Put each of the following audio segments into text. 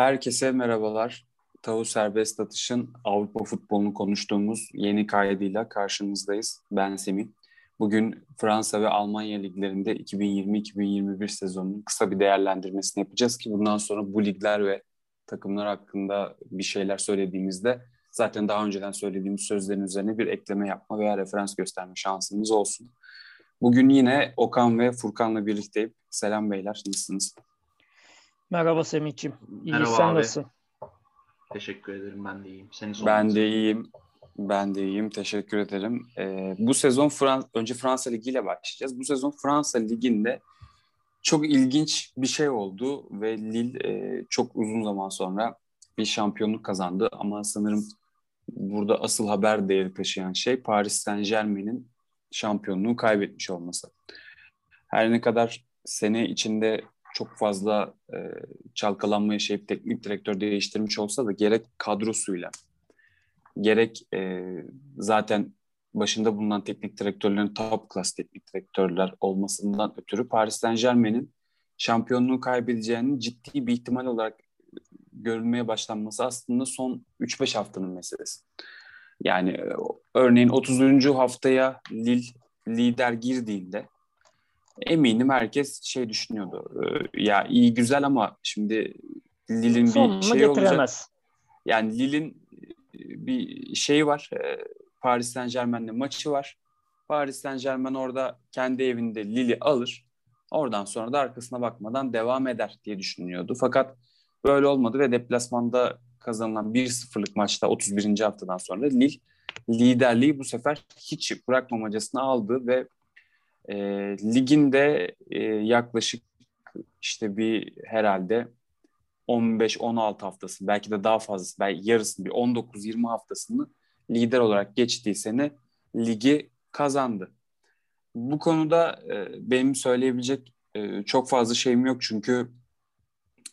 Herkese merhabalar. Tavu Serbest Atış'ın Avrupa futbolunu konuştuğumuz yeni kaydıyla karşınızdayız. Ben Semih. Bugün Fransa ve Almanya liglerinde 2020-2021 sezonunun kısa bir değerlendirmesini yapacağız ki bundan sonra bu ligler ve takımlar hakkında bir şeyler söylediğimizde zaten daha önceden söylediğimiz sözlerin üzerine bir ekleme yapma veya referans gösterme şansımız olsun. Bugün yine Okan ve Furkan'la birlikteyim. Selam beyler, nasılsınız? Merhaba Semih'ciğim. İyi Merhaba sen abi. nasılsın? Teşekkür ederim ben de iyiyim. Seni ben de iyiyim. Ben de iyiyim. Teşekkür ederim. Ee, bu sezon Frans önce Fransa Ligi ile başlayacağız. Bu sezon Fransa Ligi'nde çok ilginç bir şey oldu ve Lille e, çok uzun zaman sonra bir şampiyonluk kazandı ama sanırım burada asıl haber değeri taşıyan şey Paris Saint Germain'in şampiyonluğu kaybetmiş olması. Her ne kadar sene içinde çok fazla e, çalkalanma yaşayıp teknik direktör değiştirmiş olsa da gerek kadrosuyla gerek e, zaten başında bulunan teknik direktörlerin top class teknik direktörler olmasından ötürü Paris Saint Germain'in şampiyonluğu kaybedeceğinin ciddi bir ihtimal olarak görülmeye başlanması aslında son 3-5 haftanın meselesi. Yani e, örneğin 30. haftaya Lille lider girdiğinde eminim herkes şey düşünüyordu. E, ya iyi güzel ama şimdi Lille'in bir şey olacak. Yani Lille'in e, bir şeyi var. Paris Saint Germain'le maçı var. Paris Saint Germain orada kendi evinde Lille'i alır. Oradan sonra da arkasına bakmadan devam eder diye düşünüyordu. Fakat böyle olmadı ve deplasmanda kazanılan 1-0'lık maçta 31. haftadan sonra Lille liderliği bu sefer hiç bırakmamacasına aldı ve e, ligin e, yaklaşık işte bir herhalde 15-16 haftası belki de daha fazlası belki yarısını bir 19-20 haftasını lider olarak geçtiği sene ligi kazandı. Bu konuda e, benim söyleyebilecek e, çok fazla şeyim yok çünkü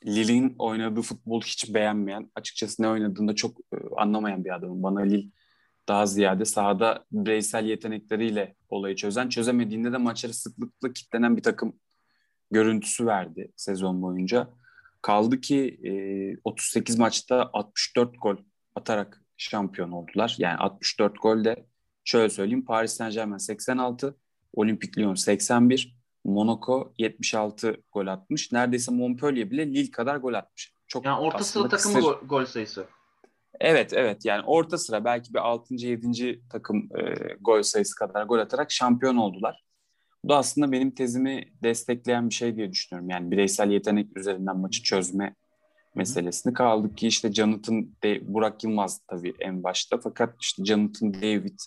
Lille'in oynadığı futbol hiç beğenmeyen, açıkçası ne oynadığında çok e, anlamayan bir adamım. Bana Lille daha ziyade sahada bireysel yetenekleriyle olayı çözen, çözemediğinde de maçları sıklıkla kitlenen bir takım görüntüsü verdi sezon boyunca. Kaldı ki e, 38 maçta 64 gol atarak şampiyon oldular. Yani 64 gol de şöyle söyleyeyim Paris Saint Germain 86, Olympique Lyon 81, Monaco 76 gol atmış. Neredeyse Montpellier bile Lille kadar gol atmış. Çok yani orta sıra takımı gol, gol sayısı. Evet evet yani orta sıra belki bir 6. 7. takım e, gol sayısı kadar gol atarak şampiyon oldular. Bu da aslında benim tezimi destekleyen bir şey diye düşünüyorum. Yani bireysel yetenek üzerinden maçı çözme meselesini kaldık ki işte Jonathan de Burak Yılmaz tabii en başta fakat işte Jonathan David,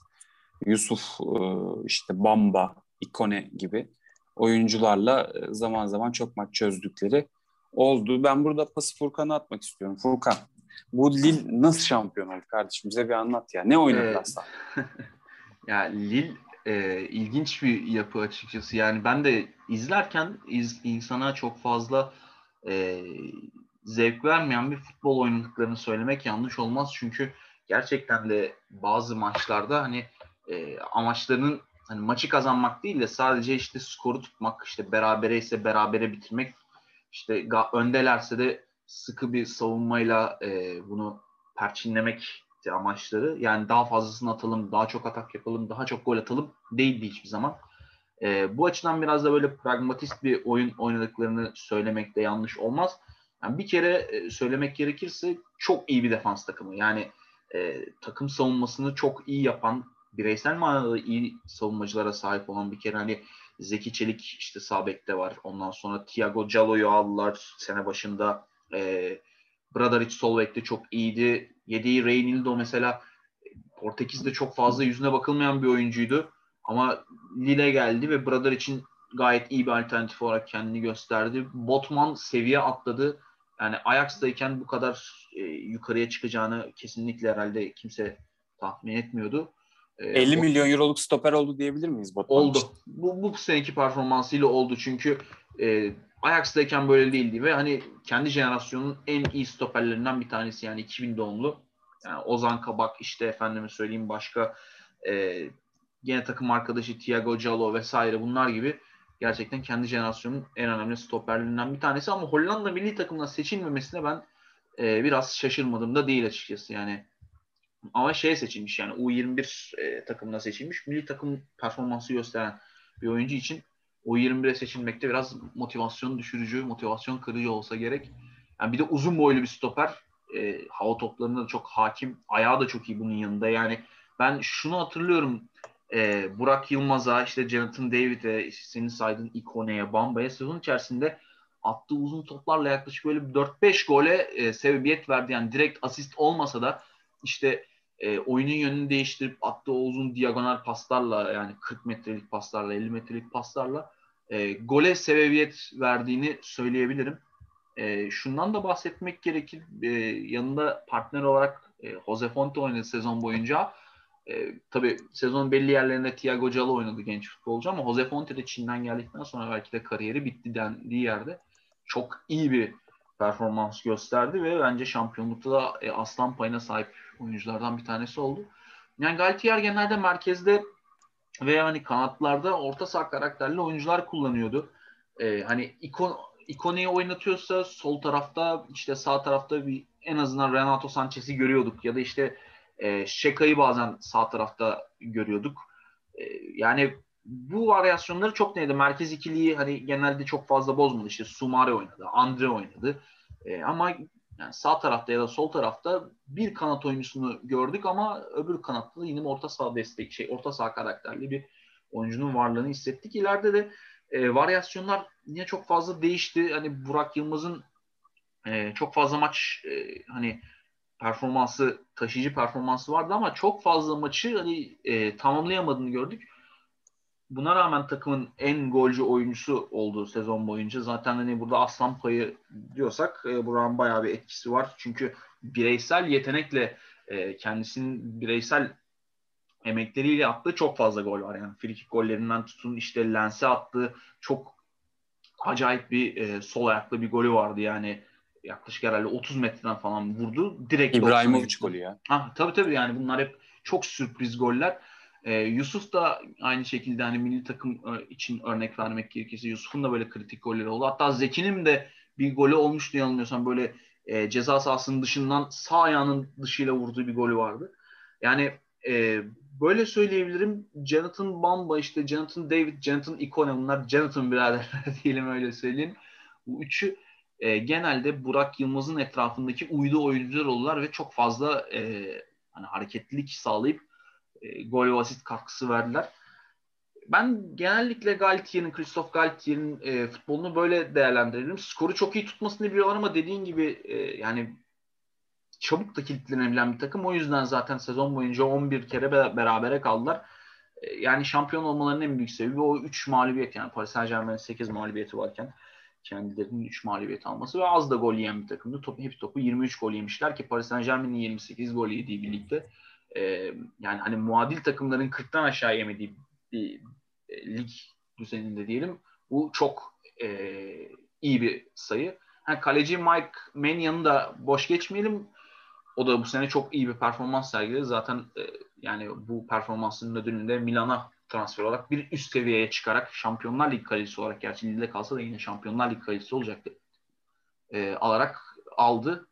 Yusuf e, işte Bamba, Ikone gibi oyuncularla e, zaman zaman çok maç çözdükleri oldu. Ben burada pası Furkan'a atmak istiyorum. Furkan bu Lille nasıl şampiyon oldu kardeşim? Bize bir anlat ya. Ne oynadı ee, aslında? ya Lille e, ilginç bir yapı açıkçası. Yani ben de izlerken iz, insana çok fazla e, zevk vermeyen bir futbol oynadıklarını söylemek yanlış olmaz. Çünkü gerçekten de bazı maçlarda hani e, amaçlarının hani maçı kazanmak değil de sadece işte skoru tutmak, işte berabere ise berabere bitirmek, işte öndelerse de sıkı bir savunmayla e, bunu perçinlemek amaçları. Yani daha fazlasını atalım, daha çok atak yapalım, daha çok gol atalım değildi hiçbir zaman. E, bu açıdan biraz da böyle pragmatist bir oyun oynadıklarını söylemek de yanlış olmaz. Yani bir kere e, söylemek gerekirse çok iyi bir defans takımı. Yani e, takım savunmasını çok iyi yapan, bireysel manada iyi savunmacılara sahip olan bir kere hani Zeki Çelik işte Sabek'te var. Ondan sonra Thiago Calo'yu aldılar sene başında. E, Bradaric Solveig'de çok iyiydi. Yediği Reynildo mesela Portekiz'de çok fazla yüzüne bakılmayan bir oyuncuydu. Ama Lille geldi ve Bradaric'in gayet iyi bir alternatif olarak kendini gösterdi. Botman seviye atladı. Yani Ajax'tayken bu kadar e, yukarıya çıkacağını kesinlikle herhalde kimse tahmin etmiyordu. 50 o, milyon euroluk stoper oldu diyebilir miyiz Botman Oldu. Bu, bu seneki performansıyla oldu çünkü e, Ajax'tayken böyle değildi ve hani kendi jenerasyonun en iyi stoperlerinden bir tanesi yani 2000 doğumlu. Yani Ozan Kabak işte efendime söyleyeyim başka e, gene takım arkadaşı Thiago Calo vesaire bunlar gibi gerçekten kendi jenerasyonun en önemli stoperlerinden bir tanesi ama Hollanda milli takımına seçilmemesine ben e, biraz şaşırmadım da değil açıkçası yani. Ama şey seçilmiş yani U21 e, takımına seçilmiş. Milli takım performansı gösteren bir oyuncu için U21'e seçilmekte biraz motivasyon düşürücü, motivasyon kırıcı olsa gerek. Yani bir de uzun boylu bir stoper. E, hava toplarına da çok hakim. Ayağı da çok iyi bunun yanında. Yani ben şunu hatırlıyorum. E, Burak Yılmaz'a, işte Jonathan David'e, işte senin saydığın Ikone'ye, Bamba'ya sezon içerisinde attığı uzun toplarla yaklaşık böyle 4-5 gole e, sebebiyet verdi. Yani direkt asist olmasa da işte e, oyunun yönünü değiştirip attığı uzun diagonal paslarla yani 40 metrelik paslarla 50 metrelik paslarla e, gole sebebiyet verdiğini söyleyebilirim. E, şundan da bahsetmek gerekir. E, yanında partner olarak e, Jose Fonte oynadı sezon boyunca. E, tabii sezon belli yerlerinde Thiago Calo oynadı genç futbolcu ama Jose Fonte de Çin'den geldikten sonra belki de kariyeri bitti dendiği yerde çok iyi bir performans gösterdi ve bence şampiyonlukta da e, aslan payına sahip oyunculardan bir tanesi oldu. Yani Galtier genelde merkezde veya hani kanatlarda orta saha karakterli oyuncular kullanıyordu. Ee, hani ikon Ikone'yi oynatıyorsa sol tarafta işte sağ tarafta bir en azından Renato Sanchez'i görüyorduk ya da işte e, Şeka'yı bazen sağ tarafta görüyorduk. E, yani bu varyasyonları çok neydi? Merkez ikiliyi hani genelde çok fazla bozmadı. İşte Sumare oynadı, Andre oynadı. E, ama yani sağ tarafta ya da sol tarafta bir kanat oyuncusunu gördük ama öbür kanatta da yine orta saha destek şey orta saha karakterli bir oyuncunun varlığını hissettik. İleride de e, varyasyonlar yine çok fazla değişti. Hani Burak Yılmaz'ın e, çok fazla maç e, hani performansı taşıyıcı performansı vardı ama çok fazla maçı hani e, tamamlayamadığını gördük. Buna rağmen takımın en golcü oyuncusu olduğu sezon boyunca zaten hani burada aslan payı diyorsak e, Burak'ın bayağı bir etkisi var. Çünkü bireysel yetenekle e, kendisinin bireysel emekleriyle attığı çok fazla gol var. Yani frikik gollerinden tutun işte lense attığı çok acayip bir e, sol ayaklı bir golü vardı. Yani yaklaşık herhalde 30 metreden falan vurdu. Direkt İbrahimovic golü ya. Ha, tabii tabii yani bunlar hep çok sürpriz goller. Ee, Yusuf da aynı şekilde hani milli takım e, için örnek vermek gerekirse Yusuf'un da böyle kritik golleri oldu. Hatta Zeki'nin de bir golü olmuştu yanılmıyorsam böyle e, ceza sahasının dışından sağ ayağının dışıyla vurduğu bir golü vardı. Yani e, böyle söyleyebilirim. Jonathan Bamba işte Jonathan David, Jonathan Ikone bunlar Jonathan biraderler diyelim öyle söyleyeyim. Bu üçü e, genelde Burak Yılmaz'ın etrafındaki uydu oyuncular oldular ve çok fazla e, hani hareketlilik sağlayıp e, gol ve asist katkısı verdiler. Ben genellikle Galtier'in, Christoph Galtier'in e, futbolunu böyle değerlendiririm. Skoru çok iyi tutmasını biliyorlar ama dediğin gibi e, yani çabuk da kilitlenebilen bir takım. O yüzden zaten sezon boyunca 11 kere berabere kaldılar. E, yani şampiyon olmalarının en büyük sebebi o 3 mağlubiyet yani Paris Saint Germain'in 8 mağlubiyeti varken kendilerinin 3 mağlubiyet alması ve az da gol yiyen bir takımdı. Topu, hep topu 23 gol yemişler ki Paris Saint Germain'in 28 gol yediği birlikte e, yani hani muadil takımların 40'tan aşağı yemediği bir e, lig düzeninde diyelim. Bu çok e, iyi bir sayı. Ha, kaleci Mike Manya'nı da boş geçmeyelim. O da bu sene çok iyi bir performans sergiledi. Zaten e, yani bu performansının ödülünde Milan'a transfer olarak bir üst seviyeye çıkarak Şampiyonlar Ligi kalecisi olarak gerçi Lille'de kalsa da yine Şampiyonlar Ligi kalecisi olacaktı. E, alarak aldı.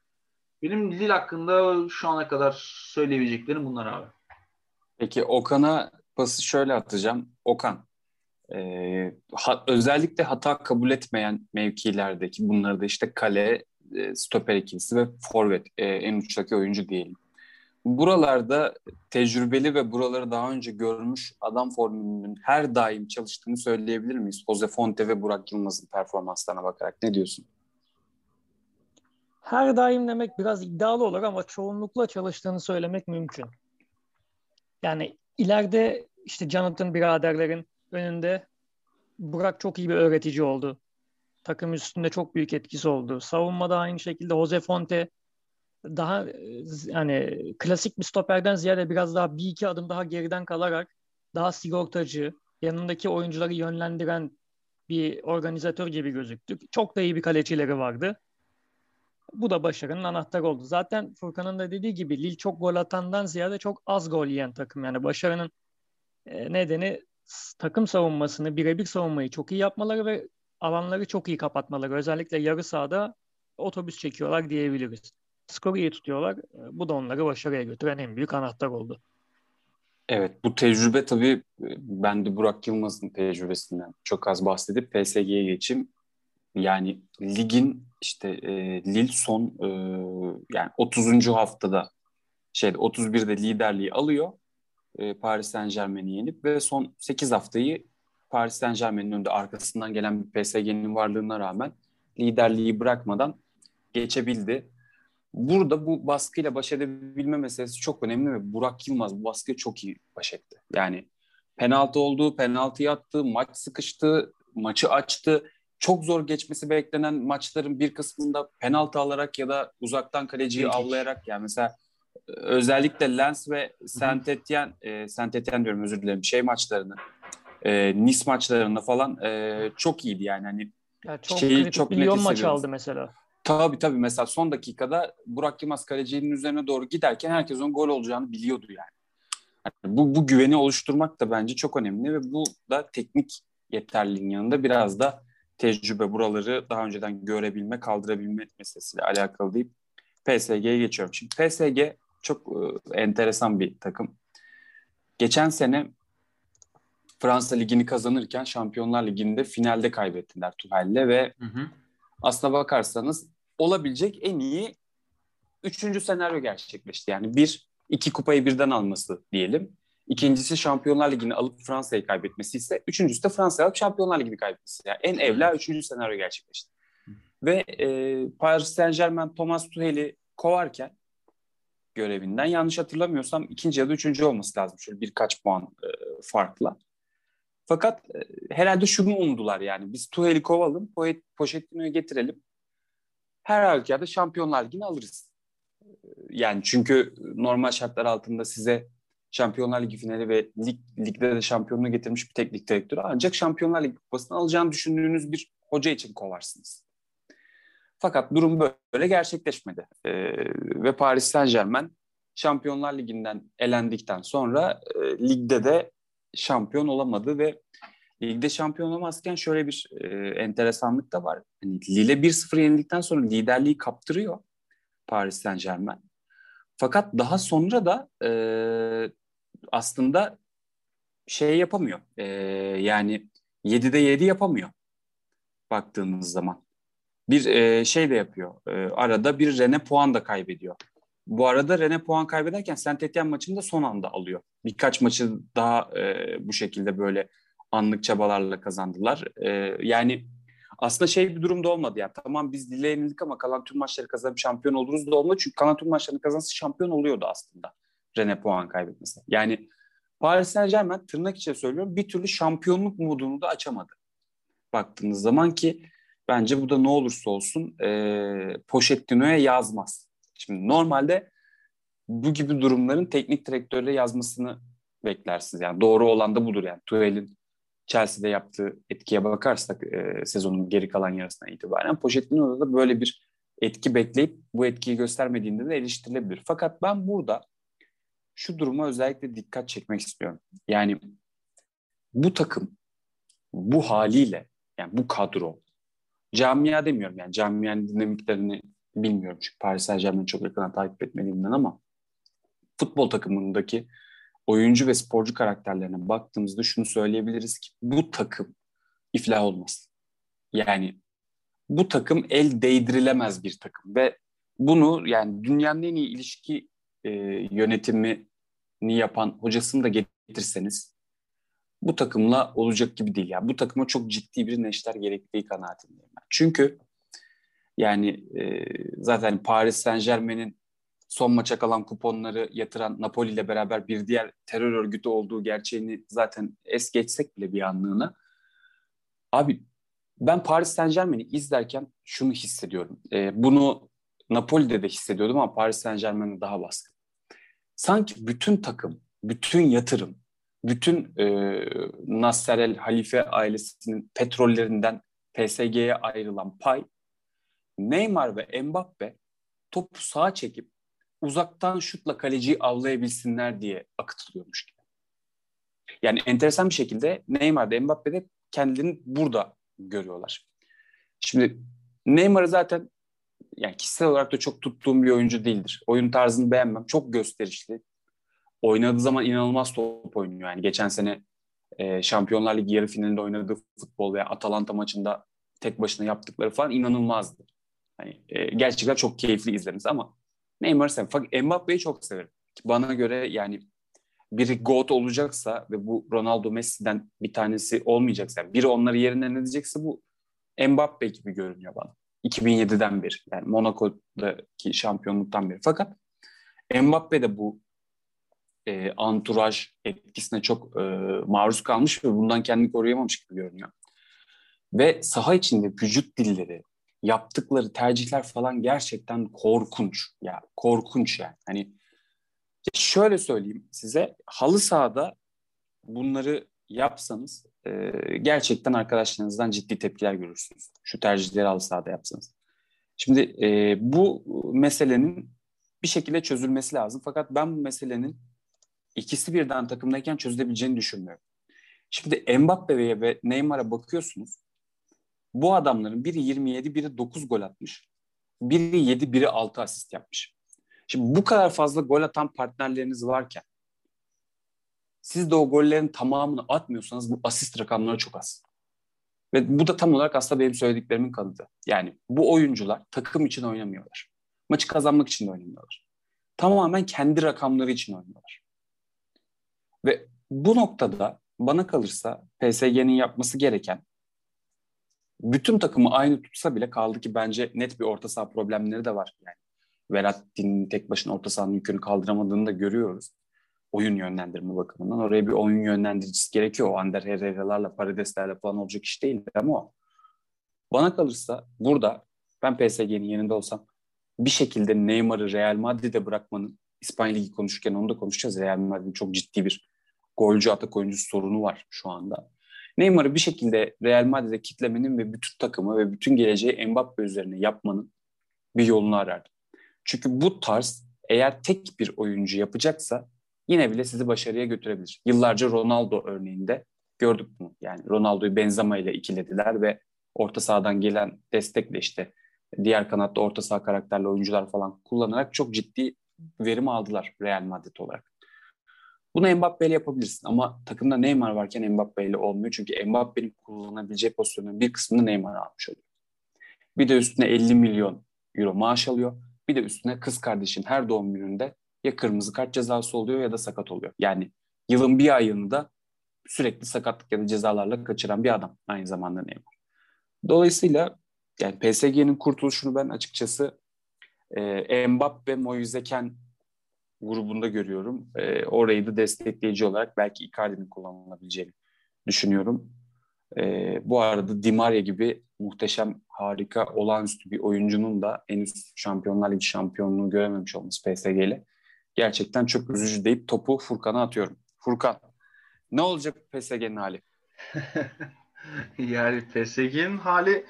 Benim Lille hakkında şu ana kadar söyleyebileceklerim bunlar abi. Peki Okan'a pası şöyle atacağım. Okan, e, ha, özellikle hata kabul etmeyen mevkilerdeki bunları da işte kale, e, stoper ikilisi ve forvet e, en uçtaki oyuncu diyelim. Buralarda tecrübeli ve buraları daha önce görmüş adam formülünün her daim çalıştığını söyleyebilir miyiz? Jose Fonte ve Burak Yılmaz'ın performanslarına bakarak ne diyorsun? Her daim demek biraz iddialı olur ama çoğunlukla çalıştığını söylemek mümkün. Yani ileride işte Jonathan biraderlerin önünde Burak çok iyi bir öğretici oldu. Takım üstünde çok büyük etkisi oldu. Savunmada aynı şekilde Jose Fonte daha yani klasik bir stoperden ziyade biraz daha bir iki adım daha geriden kalarak daha sigortacı, yanındaki oyuncuları yönlendiren bir organizatör gibi gözüktü. Çok da iyi bir kalecileri vardı. Bu da başarının anahtarı oldu. Zaten Furkan'ın da dediği gibi Lille çok gol atandan ziyade çok az gol yiyen takım. Yani başarının e, nedeni takım savunmasını, birebir savunmayı çok iyi yapmaları ve alanları çok iyi kapatmaları. Özellikle yarı sahada otobüs çekiyorlar diyebiliriz. skoru iyi tutuyorlar. Bu da onları başarıya götüren en büyük anahtar oldu. Evet bu tecrübe tabii ben de Burak Yılmaz'ın tecrübesinden çok az bahsedip PSG'ye geçeyim. Yani ligin işte e, Lille son e, yani 30. haftada şeyde 31'de liderliği alıyor. E, Paris Saint Germain'i yenip ve son 8 haftayı Paris Saint Germain'in önünde arkasından gelen bir PSG'nin varlığına rağmen liderliği bırakmadan geçebildi. Burada bu baskıyla baş edebilme meselesi çok önemli ve Burak Yılmaz bu baskıyı çok iyi baş etti. Yani penaltı oldu, penaltı attı, maç sıkıştı, maçı açtı. Çok zor geçmesi beklenen maçların bir kısmında penaltı alarak ya da uzaktan kaleciyi İlginç. avlayarak yani mesela özellikle Lens ve Saint Etienne, e, Saint Etienne diyorum özür dilerim şey maçlarını e, Nice maçlarında falan e, çok iyiydi yani hani ya çok şeyi çok milyon maç aldı mesela. Tabii tabii mesela son dakikada Burak Yılmaz kalecinin üzerine doğru giderken herkes onun gol olacağını biliyordu yani. yani bu, bu güveni oluşturmak da bence çok önemli ve bu da teknik yeterliliğin yanında biraz da tecrübe buraları daha önceden görebilme, kaldırabilme meselesiyle alakalı deyip PSG'ye geçiyorum. Şimdi PSG çok e, enteresan bir takım. Geçen sene Fransa Ligi'ni kazanırken Şampiyonlar Ligi'nde finalde kaybettiler Tuhel'le ve hı hı. aslına bakarsanız olabilecek en iyi üçüncü senaryo gerçekleşti. Yani bir, iki kupayı birden alması diyelim. İkincisi Şampiyonlar Ligi'ni alıp Fransa'yı kaybetmesi ise üçüncüsü de Fransa'yı alıp Şampiyonlar Ligi'ni kaybetmesi. Yani en evla üçüncü senaryo gerçekleşti. Ve e, Paris Saint Germain Thomas Tuchel'i kovarken görevinden yanlış hatırlamıyorsam ikinci ya da üçüncü olması lazım. Şöyle birkaç puan e, farkla. Fakat e, herhalde şunu umdular yani. Biz Tuhel'i kovalım, Pochettino'yu getirelim. Her halükarda Şampiyonlar Ligi'ni alırız. E, yani çünkü normal şartlar altında size Şampiyonlar Ligi finali ve lig, ligde de şampiyonluğu getirmiş bir teknik direktörü ancak Şampiyonlar Ligi kupasını alacağını düşündüğünüz bir hoca için kovarsınız. Fakat durum böyle gerçekleşmedi. Ee, ve Paris Saint Germain Şampiyonlar Ligi'nden elendikten sonra e, ligde de şampiyon olamadı ve ligde şampiyon olamazken şöyle bir e, enteresanlık da var. Hani Lille 1-0 yenildikten sonra liderliği kaptırıyor Paris Saint Germain. Fakat daha sonra da e, aslında şey yapamıyor. E, yani 7'de 7 yapamıyor baktığınız zaman. Bir e, şey de yapıyor. E, arada bir Rene puan da kaybediyor. Bu arada Rene puan kaybederken Saint Etienne maçını da son anda alıyor. Birkaç maçı daha e, bu şekilde böyle anlık çabalarla kazandılar. E, yani aslında şey bir durumda olmadı ya. Tamam biz dile yenildik ama kalan tüm maçları kazanıp şampiyon oluruz da olmadı. Çünkü kalan tüm maçlarını kazansa şampiyon oluyordu aslında. Rene puan kaybetmesi. Yani Paris Saint Germain tırnak içinde söylüyorum bir türlü şampiyonluk modunu da açamadı. Baktığınız zaman ki bence bu da ne olursa olsun e, Pochettino'ya yazmaz. Şimdi normalde bu gibi durumların teknik direktörle yazmasını beklersiniz. Yani doğru olan da budur yani. Tuhel'in Chelsea'de yaptığı etkiye bakarsak e, sezonun geri kalan yarısına itibaren Pochettino'da da böyle bir etki bekleyip bu etkiyi göstermediğinde de eleştirilebilir. Fakat ben burada şu duruma özellikle dikkat çekmek istiyorum. Yani bu takım bu haliyle yani bu kadro camia demiyorum yani camianın dinamiklerini bilmiyorum çünkü Paris Saint Germain'i çok yakından takip etmediğimden ama futbol takımındaki oyuncu ve sporcu karakterlerine baktığımızda şunu söyleyebiliriz ki bu takım iflah olmaz. Yani bu takım el değdirilemez bir takım ve bunu yani dünyanın en iyi ilişki e, yönetimini yapan hocasını da getirseniz bu takımla olacak gibi değil. Yani bu takıma çok ciddi bir neşter gerektiği kanaatindeyim. Çünkü yani e, zaten Paris Saint Germain'in son maça kalan kuponları yatıran Napoli ile beraber bir diğer terör örgütü olduğu gerçeğini zaten es geçsek bile bir anlığına. Abi ben Paris Saint Germain'i izlerken şunu hissediyorum. E, bunu Napoli'de de hissediyordum ama Paris Saint Germain'de daha baskın. Sanki bütün takım, bütün yatırım, bütün e, Nasser El Halife ailesinin petrollerinden PSG'ye ayrılan pay Neymar ve Mbappe topu sağa çekip uzaktan şutla kaleciyi avlayabilsinler diye akıtılıyormuş gibi. Yani enteresan bir şekilde Neymar da Mbappe de kendilerini burada görüyorlar. Şimdi Neymar'ı zaten yani kişisel olarak da çok tuttuğum bir oyuncu değildir. Oyun tarzını beğenmem. Çok gösterişli. Oynadığı zaman inanılmaz top oynuyor. Yani geçen sene e, Şampiyonlar Ligi yarı finalinde oynadığı futbol veya Atalanta maçında tek başına yaptıkları falan inanılmazdı. Hani, e, gerçekten çok keyifli izleriz ama Neymar'ı severim. Fakat Mbappe'yi çok severim. Bana göre yani biri GOAT olacaksa ve bu Ronaldo Messi'den bir tanesi olmayacaksa, yani biri onları yerinden edecekse bu Mbappe gibi görünüyor bana. 2007'den beri yani Monaco'daki şampiyonluktan beri. Fakat Mbappe de bu e, anturaj etkisine çok e, maruz kalmış ve bundan kendini koruyamamış gibi görünüyor. Ve saha içinde vücut dilleri, yaptıkları tercihler falan gerçekten korkunç. Ya korkunç yani. Hani şöyle söyleyeyim size halı sahada bunları yapsanız e, gerçekten arkadaşlarınızdan ciddi tepkiler görürsünüz. Şu tercihleri halı sahada yapsanız. Şimdi e, bu meselenin bir şekilde çözülmesi lazım. Fakat ben bu meselenin ikisi birden takımdayken çözülebileceğini düşünmüyorum. Şimdi Mbappe'ye ve Neymar'a bakıyorsunuz. Bu adamların biri 27, biri 9 gol atmış. Biri 7, biri 6 asist yapmış. Şimdi bu kadar fazla gol atan partnerleriniz varken siz de o gollerin tamamını atmıyorsanız bu asist rakamları çok az. Ve bu da tam olarak aslında benim söylediklerimin kanıtı. Yani bu oyuncular takım için oynamıyorlar. Maçı kazanmak için de oynamıyorlar. Tamamen kendi rakamları için oynuyorlar. Ve bu noktada bana kalırsa PSG'nin yapması gereken bütün takımı aynı tutsa bile kaldı ki bence net bir orta saha problemleri de var. Yani Verratti'nin tek başına orta sahanın yükünü kaldıramadığını da görüyoruz. Oyun yönlendirme bakımından. Oraya bir oyun yönlendiricisi gerekiyor. O Ander Herrera'larla, Paredes'lerle falan olacak iş değil ama o. Bana kalırsa burada ben PSG'nin yanında olsam bir şekilde Neymar'ı Real Madrid'e bırakmanın İspanya Ligi konuşurken onu da konuşacağız. Real Madrid'in çok ciddi bir golcü atak oyuncusu sorunu var şu anda. Neymar'ı bir şekilde Real Madrid'e kitlemenin ve bütün takımı ve bütün geleceği Mbappe üzerine yapmanın bir yolunu arardım. Çünkü bu tarz eğer tek bir oyuncu yapacaksa yine bile sizi başarıya götürebilir. Yıllarca Ronaldo örneğinde gördük bunu. Yani Ronaldo'yu Benzema ile ikilediler ve orta sahadan gelen destekle işte diğer kanatta orta saha karakterli oyuncular falan kullanarak çok ciddi verim aldılar Real Madrid olarak. Bunu Mbappe ile yapabilirsin ama takımda Neymar varken Mbappe ile olmuyor. Çünkü Mbappe'nin kullanabileceği pozisyonun bir kısmını Neymar almış oluyor. Bir de üstüne 50 milyon euro maaş alıyor. Bir de üstüne kız kardeşin her doğum gününde ya kırmızı kart cezası oluyor ya da sakat oluyor. Yani yılın bir ayını da sürekli sakatlık ya da cezalarla kaçıran bir adam aynı zamanda Neymar. Dolayısıyla yani PSG'nin kurtuluşunu ben açıkçası e, Mbappe, Moiseken grubunda görüyorum. E, orayı da destekleyici olarak belki Icardi'nin kullanılabileceğini düşünüyorum. E, bu arada Di Maria gibi muhteşem, harika, olağanüstü bir oyuncunun da henüz Şampiyonlar Ligi şampiyonluğu görememiş olması PSG ile gerçekten çok üzücü deyip topu Furkan'a atıyorum. Furkan, ne olacak PSG'nin hali? yani PSG'nin hali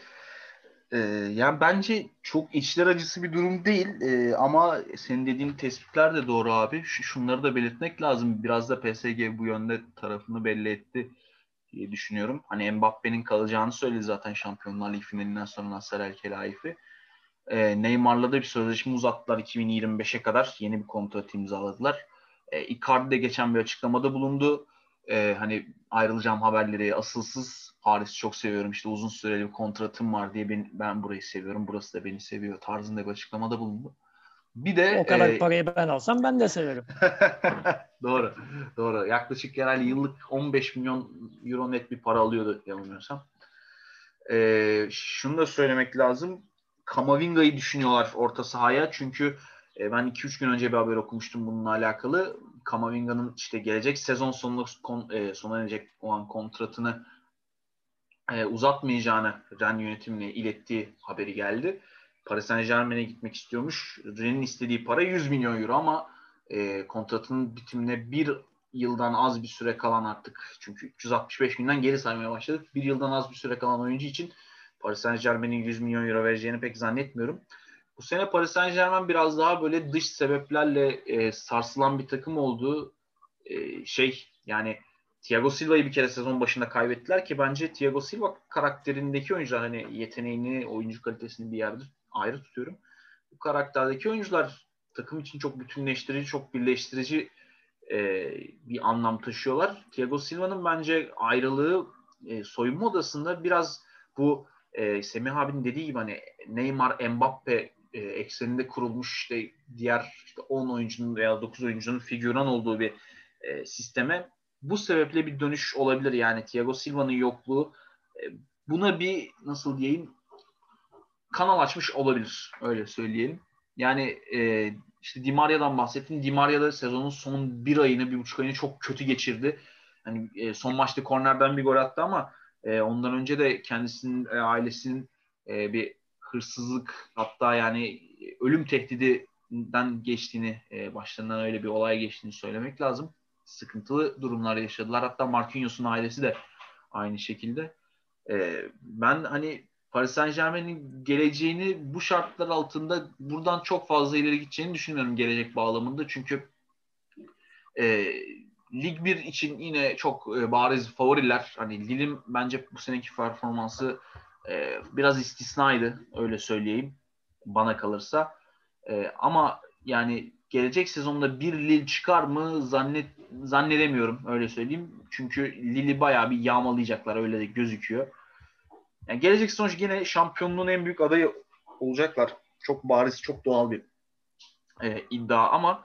e, yani bence çok içler acısı bir durum değil e, ama senin dediğin tespitler de doğru abi. Ş- şunları da belirtmek lazım. Biraz da PSG bu yönde tarafını belli etti diye düşünüyorum. Hani Mbappe'nin kalacağını söyledi zaten Şampiyonlar Ligi finalinden sonra Nasser El Khelaifi. E, Neymar'la da bir sözleşme uzattılar 2025'e kadar. Yeni bir kontrat imzaladılar. E, Icardi de geçen bir açıklamada bulundu. E, hani ayrılacağım haberleri asılsız. Paris'i çok seviyorum. İşte uzun süreli bir kontratım var diye ben, ben burayı seviyorum. Burası da beni seviyor tarzında bir açıklamada bulundu. Bir de o kadar e, parayı ben alsam ben de severim. doğru. Doğru. Yaklaşık genelde yıllık 15 milyon euro net bir para alıyordu yanılmıyorsam. E, şunu da söylemek lazım. Kamavinga'yı düşünüyorlar orta sahaya. Çünkü e, ben 2-3 gün önce bir haber okumuştum bununla alakalı. Kamavinga'nın işte gelecek sezon sonunda kon, e, sona erecek olan kontratını e, uzatmayacağını Ren yönetimine ilettiği haberi geldi. Paris Saint Germain'e gitmek istiyormuş. Ren'in istediği para 100 milyon euro ama e, kontratının bitimine bir yıldan az bir süre kalan artık çünkü 365 günden geri saymaya başladık. Bir yıldan az bir süre kalan oyuncu için Paris Saint Germain'in 100 milyon euro vereceğini pek zannetmiyorum. Bu sene Paris Saint Germain biraz daha böyle dış sebeplerle e, sarsılan bir takım olduğu e, şey yani Thiago Silva'yı bir kere sezon başında kaybettiler ki bence Thiago Silva karakterindeki oyuncular hani yeteneğini, oyuncu kalitesini bir yerde ayrı tutuyorum. bu karakterdeki oyuncular takım için çok bütünleştirici, çok birleştirici e, bir anlam taşıyorlar. Thiago Silva'nın bence ayrılığı e, soyunma odasında biraz bu e, Semih abinin dediği gibi hani Neymar, Mbappe e, ekseninde kurulmuş işte diğer işte 10 oyuncunun veya 9 oyuncunun figüran olduğu bir e, sisteme bu sebeple bir dönüş olabilir. Yani Thiago Silva'nın yokluğu e, buna bir nasıl diyeyim kanal açmış olabilir. Öyle söyleyelim. Yani e, işte Di Maria'dan bahsettim. Di Maria da sezonun son bir ayını, bir buçuk ayını çok kötü geçirdi. Yani e, son maçta kornerden bir gol attı ama e, ondan önce de kendisinin e, ailesinin e, bir hırsızlık hatta yani ölüm tehdidinden geçtiğini e, başlarından öyle bir olay geçtiğini söylemek lazım. Sıkıntılı durumlar yaşadılar. Hatta Marquinhos'un ailesi de aynı şekilde. E, ben hani Paris Saint Germain'in geleceğini bu şartlar altında buradan çok fazla ileri gideceğini düşünmüyorum gelecek bağlamında. Çünkü e, Lig 1 için yine çok e, bariz favoriler. Hani Lille'in bence bu seneki performansı e, biraz istisnaydı öyle söyleyeyim bana kalırsa. E, ama yani gelecek sezonda bir Lille çıkar mı zannet zannedemiyorum öyle söyleyeyim. Çünkü Lille'i bayağı bir yağmalayacaklar öyle de gözüküyor. Yani gelecek sezon yine şampiyonluğun en büyük adayı olacaklar. Çok bariz, çok doğal bir e, iddia ama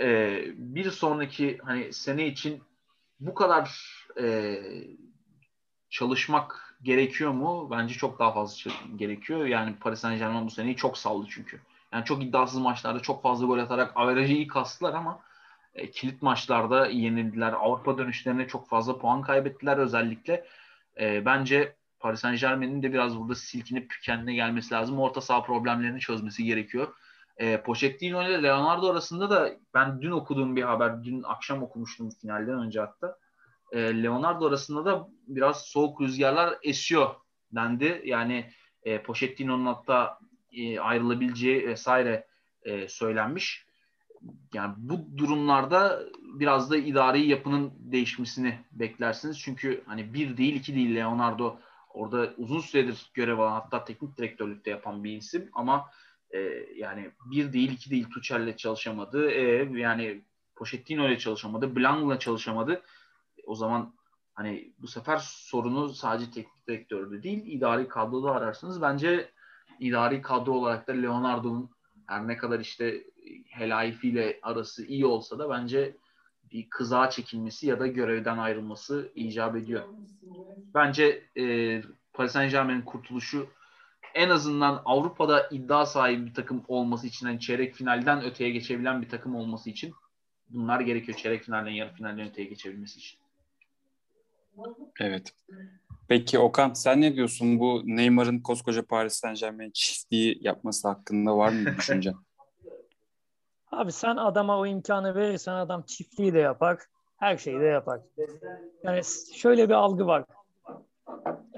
e, bir sonraki hani sene için bu kadar e, çalışmak gerekiyor mu? Bence çok daha fazla gerekiyor. Yani Paris Saint Germain bu seneyi çok saldı çünkü. Yani çok iddiasız maçlarda çok fazla gol atarak averajı iyi kastılar ama e, kilit maçlarda yenildiler. Avrupa dönüşlerine çok fazla puan kaybettiler özellikle. E, bence Paris Saint Germain'in de biraz burada silkinip kendine gelmesi lazım. Orta saha problemlerini çözmesi gerekiyor. E, Pochettino ile Leonardo arasında da ben dün okuduğum bir haber, dün akşam okumuştum finalden önce hatta. E, Leonardo arasında da biraz soğuk rüzgarlar esiyor dendi. Yani e, Pochettino'nun hatta e, ayrılabileceği vesaire e, söylenmiş. Yani bu durumlarda biraz da idari yapının değişmesini beklersiniz. Çünkü hani bir değil iki değil Leonardo orada uzun süredir görev alan hatta teknik direktörlükte yapan bir isim ama e, yani bir değil iki değil Tuchel'le çalışamadı. E, yani Pochettino ile çalışamadı. Blanc'la çalışamadı. O zaman hani bu sefer sorunu sadece teknik direktörde değil idari kadroda ararsınız. Bence idari kadro olarak da Leonardo'nun her ne kadar işte Helaifi ile arası iyi olsa da bence bir kızağa çekilmesi ya da görevden ayrılması icap ediyor. Bence e, Paris Saint Germain'in kurtuluşu en azından Avrupa'da iddia sahibi bir takım olması için yani çeyrek finalden öteye geçebilen bir takım olması için bunlar gerekiyor çeyrek finalden yarı finalden öteye geçebilmesi için. Evet. Peki Okan sen ne diyorsun bu Neymar'ın koskoca Paris Saint Germain çiftliği yapması hakkında var mı bir düşüncen? Abi sen adama o imkanı verirsen adam çiftliği de yapar, her şeyi de yapar. Yani şöyle bir algı var.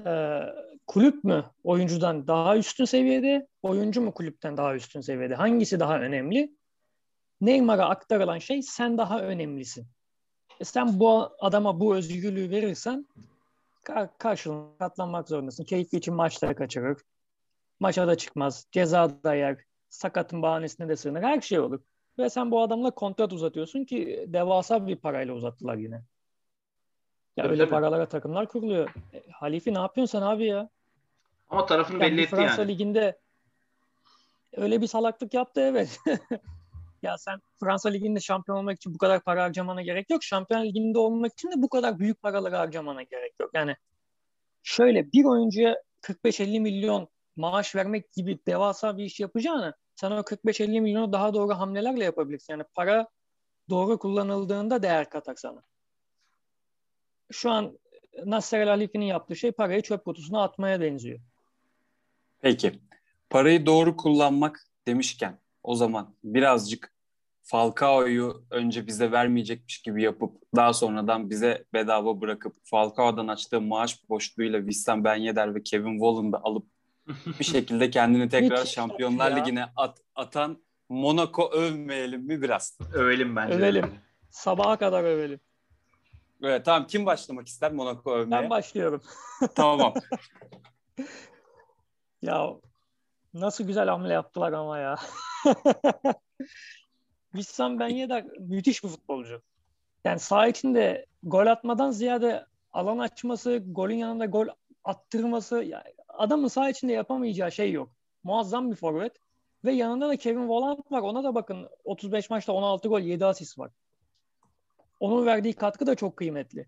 Ee, kulüp mü oyuncudan daha üstün seviyede, oyuncu mu kulüpten daha üstün seviyede? Hangisi daha önemli? Neymar'a aktarılan şey sen daha önemlisin. E sen bu adama bu özgürlüğü verirsen kar- karşılığında katlanmak zorundasın. Keyfi için maçlara kaçırır. Maça da çıkmaz. Ceza da yer. Sakatın bahanesine de sığınır. Her şey olur. Ve sen bu adamla kontrat uzatıyorsun ki devasa bir parayla uzattılar yine. Ya öyle paralara takımlar kuruluyor. E, Halifi ne yapıyorsun sen abi ya? Ama tarafını yani belli etti Fransa yani. Ligi'nde öyle bir salaklık yaptı evet. ya sen Fransa Ligi'nde şampiyon olmak için bu kadar para harcamana gerek yok. Şampiyon Ligi'nde olmak için de bu kadar büyük paraları harcamana gerek yok. Yani şöyle bir oyuncuya 45-50 milyon maaş vermek gibi devasa bir iş yapacağını sen o 45-50 milyonu daha doğru hamlelerle yapabilirsin. Yani para doğru kullanıldığında değer katar sana. Şu an Nasser El Halifi'nin yaptığı şey parayı çöp kutusuna atmaya benziyor. Peki. Parayı doğru kullanmak demişken o zaman birazcık Falcao'yu önce bize vermeyecekmiş gibi yapıp daha sonradan bize bedava bırakıp Falcao'dan açtığı maaş boşluğuyla Wissam Ben Yedder ve Kevin Volland'ı alıp bir şekilde kendini tekrar Şampiyonlar Ligi'ne at, atan Monaco övmeyelim mi biraz? Övelim bence. Övelim. Sabaha kadar övelim. Evet tamam kim başlamak ister Monaco övmeye? Ben başlıyorum. tamam. ya Nasıl güzel hamle yaptılar ama ya. Wissam Ben Yedder müthiş bir futbolcu. Yani saha içinde gol atmadan ziyade alan açması, golün yanında gol attırması, yani adamın saha içinde yapamayacağı şey yok. Muazzam bir forvet. Ve yanında da Kevin Volland var. Ona da bakın 35 maçta 16 gol 7 asist var. Onun verdiği katkı da çok kıymetli.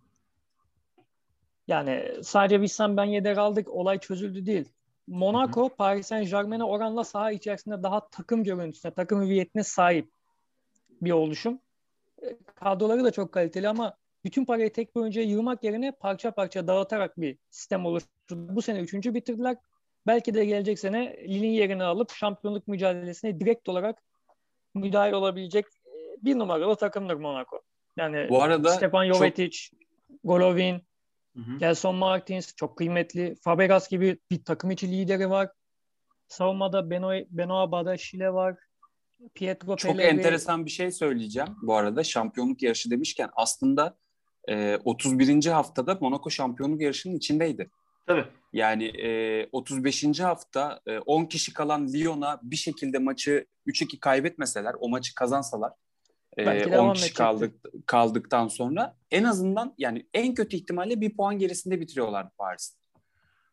Yani sadece Wissam Ben Yedder aldık olay çözüldü değil. Monaco. Paris Saint Germain'e oranla saha içerisinde daha takım görüntüsüne, takım hüviyetine sahip bir oluşum. E, kadroları da çok kaliteli ama bütün parayı tek bir oyuncuya yığmak yerine parça parça dağıtarak bir sistem oluşturdu. Bu sene üçüncü bitirdiler. Belki de gelecek sene Lille'in yerini alıp şampiyonluk mücadelesine direkt olarak müdahil olabilecek e, bir numaralı takımdır Monaco. Yani Bu arada Stepan Jovetic, çok... Golovin, Hı Gelson Martins çok kıymetli. Fabregas gibi bir takım içi lideri var. Savunmada Beno, Benoa Badaşile var. Pietro Çok Pellegrini. enteresan bir şey söyleyeceğim bu arada. Şampiyonluk yarışı demişken aslında e, 31. haftada Monaco şampiyonluk yarışının içindeydi. Tabii. Yani e, 35. hafta e, 10 kişi kalan Lyon'a bir şekilde maçı 3-2 kaybetmeseler, o maçı kazansalar e, 10 kişi kaldık, kaldıktan sonra en azından yani en kötü ihtimalle bir puan gerisinde bitiriyorlar Paris.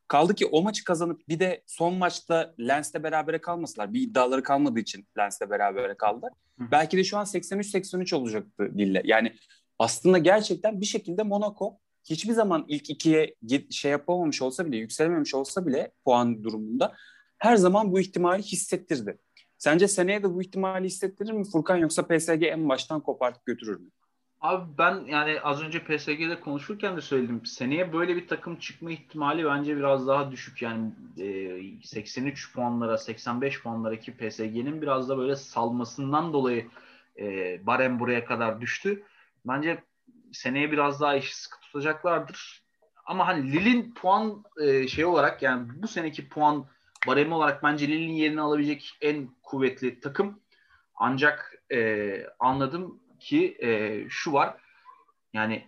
Kaldı ki o maçı kazanıp bir de son maçta Lens'le berabere kalmasalar. Bir iddiaları kalmadığı için Lens'le berabere kaldılar. Hı. Belki de şu an 83-83 olacaktı Lille. Yani aslında gerçekten bir şekilde Monaco hiçbir zaman ilk ikiye şey yapamamış olsa bile, yükselememiş olsa bile puan durumunda her zaman bu ihtimali hissettirdi. Sence seneye de bu ihtimali hissettirir mi Furkan yoksa PSG en baştan kopartıp götürür mü? Abi ben yani az önce PSG'de konuşurken de söyledim. Seneye böyle bir takım çıkma ihtimali bence biraz daha düşük. Yani e, 83 puanlara, 85 puanlara ki PSG'nin biraz da böyle salmasından dolayı e, barem buraya kadar düştü. Bence seneye biraz daha işi sıkı tutacaklardır. Ama hani Lille'in puan e, şey olarak yani bu seneki puan baremi olarak bence Lille'in yerini alabilecek en kuvvetli takım. Ancak e, anladım ki e, şu var. Yani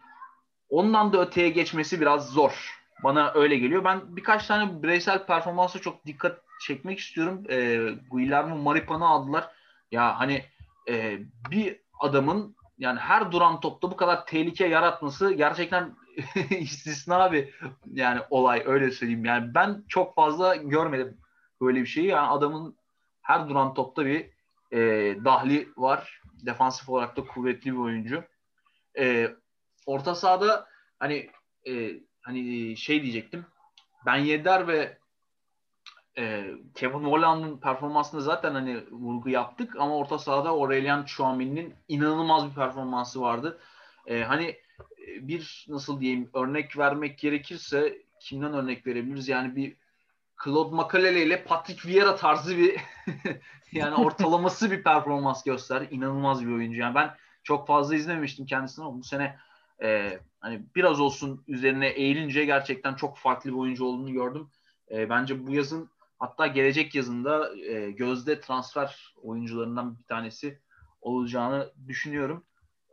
ondan da öteye geçmesi biraz zor. Bana öyle geliyor. Ben birkaç tane bireysel performansa çok dikkat çekmek istiyorum. E, Guillermo Maripan'ı aldılar. Ya hani e, bir adamın yani her duran topta bu kadar tehlike yaratması gerçekten istisna bir yani olay öyle söyleyeyim. Yani ben çok fazla görmedim böyle bir şeyi. Yani adamın her duran topta bir e, dahli var. Defansif olarak da kuvvetli bir oyuncu. E, orta sahada hani e, hani şey diyecektim. Ben Yedder ve e, Kevin Volland'ın performansında zaten hani vurgu yaptık ama orta sahada Aurelien Chouamini'nin inanılmaz bir performansı vardı. E, hani e, bir nasıl diyeyim örnek vermek gerekirse kimden örnek verebiliriz? Yani bir Claude Makalele ile Patrick Vieira tarzı bir yani ortalaması bir performans göster. İnanılmaz bir oyuncu. Yani ben çok fazla izlememiştim kendisini ama bu sene e, hani biraz olsun üzerine eğilince gerçekten çok farklı bir oyuncu olduğunu gördüm. E, bence bu yazın hatta gelecek yazında e, gözde transfer oyuncularından bir tanesi olacağını düşünüyorum.